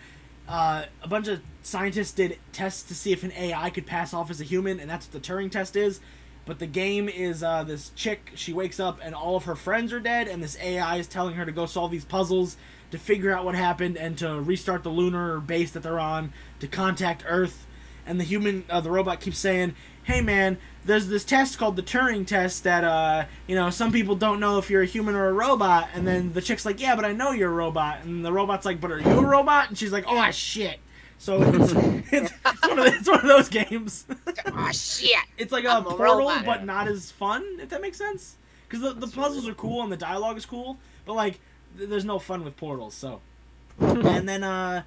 uh, a bunch of scientists did tests to see if an AI could pass off as a human, and that's what the Turing Test is. But the game is uh, this chick, she wakes up and all of her friends are dead, and this AI is telling her to go solve these puzzles to figure out what happened and to restart the lunar base that they're on to contact Earth. And the human, uh, the robot keeps saying, hey man, there's this test called the Turing test that uh you know some people don't know if you're a human or a robot and then the chick's like yeah but I know you're a robot and the robot's like but are you a robot and she's like oh shit so it's <laughs> it's, it's, one, of, it's one of those games oh <laughs> shit. it's like a a portal robot. but not as fun if that makes sense because the, the puzzles are cool and the dialogue is cool but like th- there's no fun with portals so <laughs> and then uh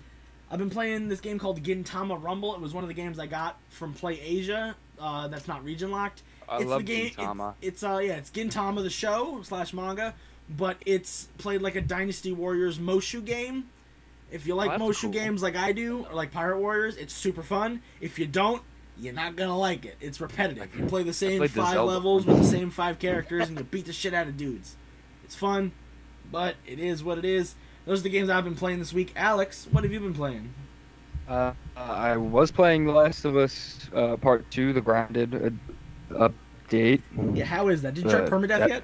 I've been playing this game called Gintama Rumble. It was one of the games I got from Play Asia. Uh, that's not region locked. I it's love the game. Gintama. It's, it's uh yeah, it's Gintama the show slash manga, but it's played like a Dynasty Warriors Musou game. If you like Oh, Musou cool. games like I do, or like Pirate Warriors, it's super fun. If you don't, you're not gonna like it. It's repetitive. You play the same played the five levels with the same five characters, and you beat the shit out of dudes. It's fun, but it is what it is. Those are the games I've been playing this week. Alex, what have you been playing? Uh, I was playing The Last of Us uh, Part Two, the grounded uh, update. Yeah, how is that? Did you try Uh, permadeath that- yet?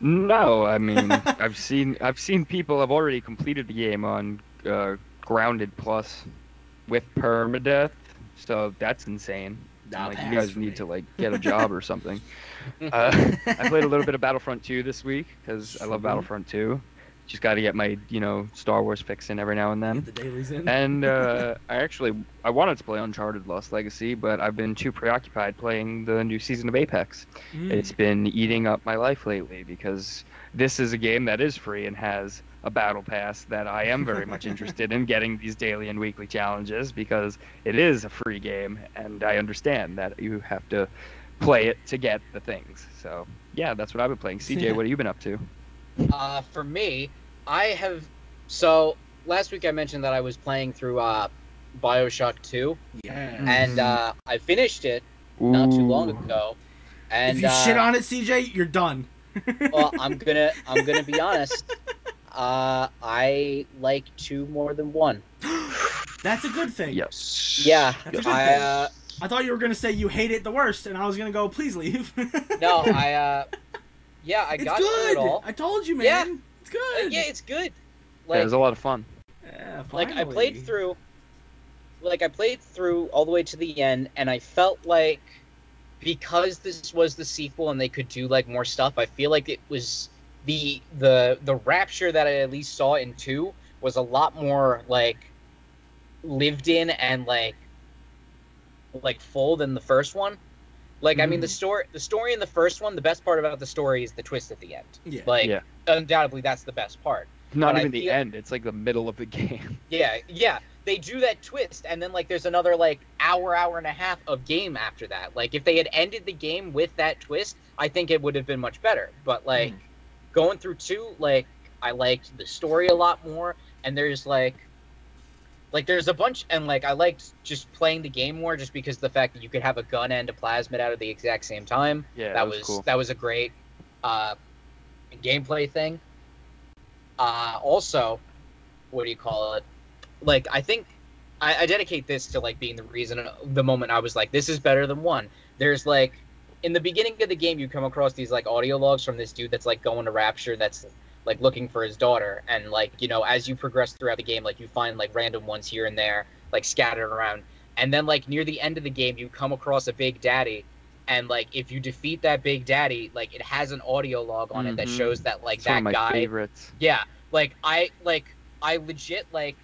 No, I <laughs> mean I've seen I've seen people have already completed the game on uh, Grounded Plus with permadeath, so that's insane. Like you guys need me. to like get a job or something. <laughs> Uh, I played a little bit of <laughs> Battlefront 2 this week because I love Battlefront 2. Just got to get my you know Star Wars fix in every now and then. Get the dailies in. And uh, <laughs> I actually I wanted to play Uncharted Lost Legacy, but I've been too preoccupied playing the new season of Apex. Mm. It's been eating up my life lately because this is a game that is free and has a battle pass that I am very much <laughs> interested in getting these daily and weekly challenges because it is a free game and I understand that you have to play it to get the things. So yeah, that's what I've been playing. CJ, Yeah. <laughs> what have you been up to? Uh, for me, I have. So last week I mentioned that I was playing through uh, Bioshock 2, Yeah. and Mhm. uh, I finished it not too long ago. And if you uh, shit on it, CJ, you're done. <laughs> well, I'm gonna I'm gonna be <laughs> honest. Uh, I like two more than one. <gasps> That's a good thing. Yes. Yeah, That's a good I thing. uh, I thought you were gonna say you hate it the worst, and I was gonna go, please leave. no, <laughs> I uh, yeah, I it's got through it all. I told you, man. Yeah. It's Uh, good. yeah, it's good. Yeah, it was a lot of fun. Yeah, like I played through like I played through all the way to the end and I felt like because this was the sequel and they could do like more stuff, I feel like it was the the the rapture that I at least saw in 2 was a lot more like lived in and like like full than the first one. Like I mean the Mhm. story the story in the first one, the best part about the story is the twist at the end. Yeah. Like Yeah. undoubtedly that's the best part. Not but I even the feel- end. It's like the middle of the <laughs> game. Yeah, yeah. They do that twist, and then like there's another like hour, hour and a half of game after that. Like if they had ended the game with that twist, I think it would have been much better. But like going through two, like I liked the story a lot more, and there's like like there's a bunch and like I liked just playing the game more just because the fact that you could have a gun and a plasmid out at the exact same time Yeah, that was cool. that was a great uh, gameplay thing. Uh, also, what do you call it? Like, I think I, I dedicate this to like being the reason, the moment I was like, this is better than one. There's like, in the beginning of the game, you come across these like audio logs from this dude that's like going to Rapture, that's like looking for his daughter, and like you know, as you progress throughout the game, like you find like random ones here and there, like scattered around, and then like near the end of the game, you come across a Big Daddy. And like if you defeat that big daddy like it has an audio log on it that Mhm. shows that like It's one that of my guy favorites. yeah. Like i like i legit like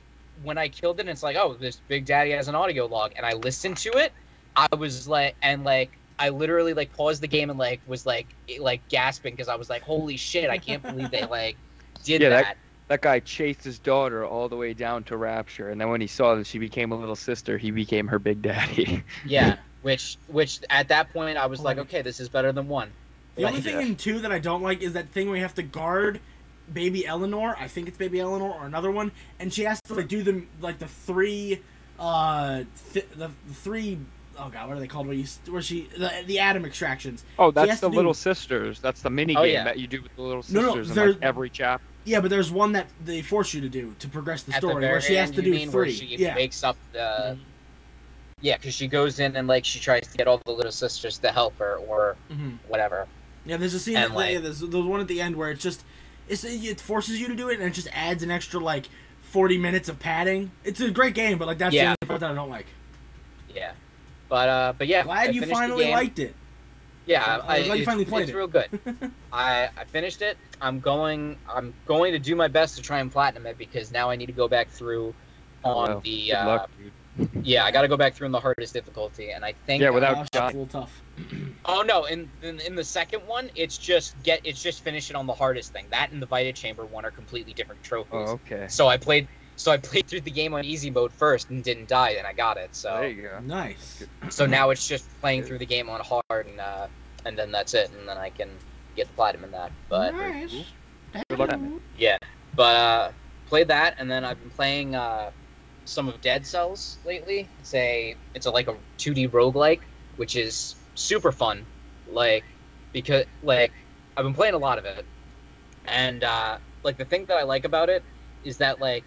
when i killed it and it's like oh this big daddy has an audio log. And i listened to it. I was like and like i literally like paused the game and like was like like gasping because i was like holy shit i can't believe they like did Yeah, that- that That guy chased his daughter all the way down to Rapture, and then when he saw that she became a little sister, he became her big daddy. <laughs> yeah which which at that point i was like Like- okay this is better than one The Like, only thing in two that I don't like is that thing where you have to guard baby Eleanor. I think it's baby Eleanor or another one, and she has to like do the like the three, uh, th- the, the three. Oh god, what are they called? Where you where she the, the ADAM extractions. Oh, that's to the do- little sisters. That's the mini Oh, game yeah. that you do with the little No, no, sisters in there- like every chapter. Yeah, but there's one that they force you to do to progress the at story the where she has end, to do mean, where three. she yeah, makes up the yeah because she goes in and like she tries to get all the little sisters to help her or hmm whatever yeah. There's a scene. And, That, like- yeah, there's, there's one at the end where it's just it's, it forces you to do it, and it just adds an extra like 40 minutes of padding. It's a great game, but like that's Yeah. the only part that I don't like. yeah but uh but yeah I Glad you finally liked it. yeah I'm I, glad you finally played it's it. real good <laughs> I I finished it I'm going I'm going to do my best to try and platinum it because now I need to go back through on Well, the good uh, luck, dude. <laughs> yeah I got to go back through on the hardest difficulty and I think Yeah, without Oh, it's dying. a little tough. <clears throat> Oh no! In, in in the second one, it's just get it's just finish it on the hardest thing. That and the Vita Chamber one are completely different trophies. Oh, okay. So I played so I played through the game on easy mode first and didn't die, and I got it. So There So you go. Nice. <clears throat> so now it's just playing through the game on hard, and uh, and then that's it, and then I can get the platinum in that. But nice. Good luck, man. yeah, but uh, played that, and then I've been playing uh, some of Dead Cells lately. It's a it's a like a 2D roguelike, which is super fun. Like because like I've been playing a lot of it, and uh, like the thing that I like about it is that like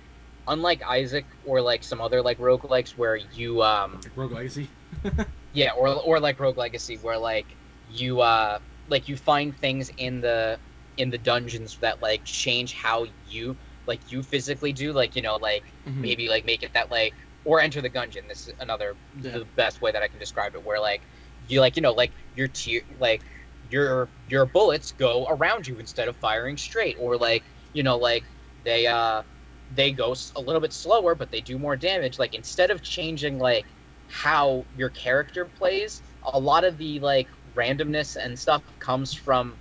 unlike Isaac or like some other like rogue roguelikes where you um Like Rogue Legacy. <laughs> yeah, or or like Rogue Legacy, where like you uh like you find things in the in the dungeons that like change how you like you physically do, like you know, like Mhm. maybe like make it that like or enter the dungeon. This is another Yeah. the best way that I can describe it, where like you like you know like your tier like your your bullets go around you instead of firing straight, or like you know like they uh they go a little bit slower, but they do more damage. Like instead of changing like how your character plays, a lot of the like randomness and stuff comes from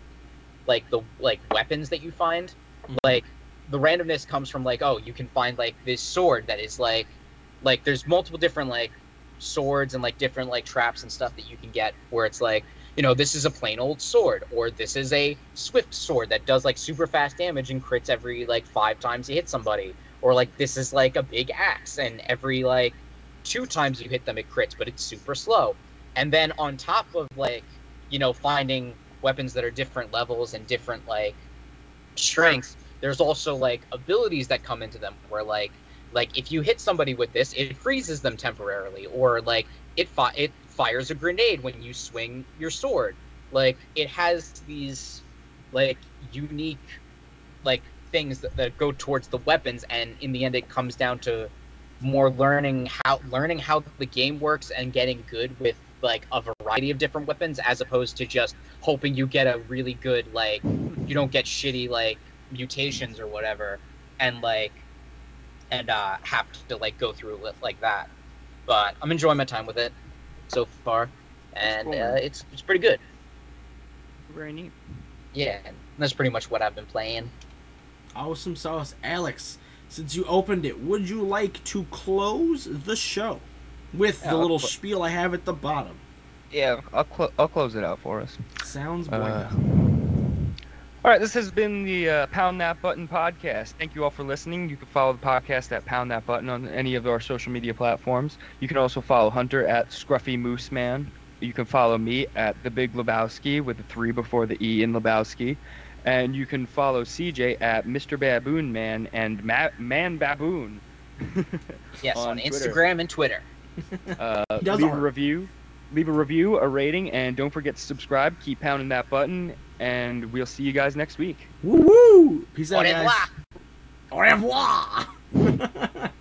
like the like weapons that you find. Mhm. Like the randomness comes from like oh you can find like this sword that is like like there's multiple different like swords and like different like traps and stuff that you can get where it's like you know, this is a plain old sword, or this is a swift sword that does like super fast damage and crits every like five times you hit somebody, or like this is like a big axe and every like two times you hit them it crits, but it's super slow. And then on top of like, you know, finding weapons that are different levels and different like strengths, there's also like abilities that come into them where like like if you hit somebody with this, it freezes them temporarily, or like it fi- it fires a grenade when you swing your sword. Like it has these like unique like things that, that go towards the weapons, and in the end, it comes down to more learning how learning how the game works and getting good with like a variety of different weapons as opposed to just hoping you get a really good like you don't get shitty like mutations or whatever and like and uh have to like go through it like that but i'm enjoying my time with it so far and Cool. uh, it's it's pretty good Very neat. yeah that's pretty much what i've been playing Awesome sauce, Alex. Since you opened it, would you like to close the show with Yeah, the I'll little cl- spiel I have at the bottom? Yeah, I'll cl- I'll close it out for us. Sounds Uh, bueno. All right, this has been the uh, Pound That Button podcast. Thank you all for listening. You can follow the podcast at Pound That Button on any of our social media platforms. You can also follow Hunter at Scruffy Moose Man. You can follow me at The Big Lebowski with the three before the E in Lebowski. And you can follow CJ at Mr. Baboon Man and Ma- Man Baboon. <laughs> yes on, On Twitter. instagram and twitter <laughs> <laughs> Uh, leave a review, leave a review, a rating, and don't forget to subscribe. Keep pounding that button, and we'll see you guys next week. Woo woo! Peace Au out, guys. revoir. Au revoir! <laughs>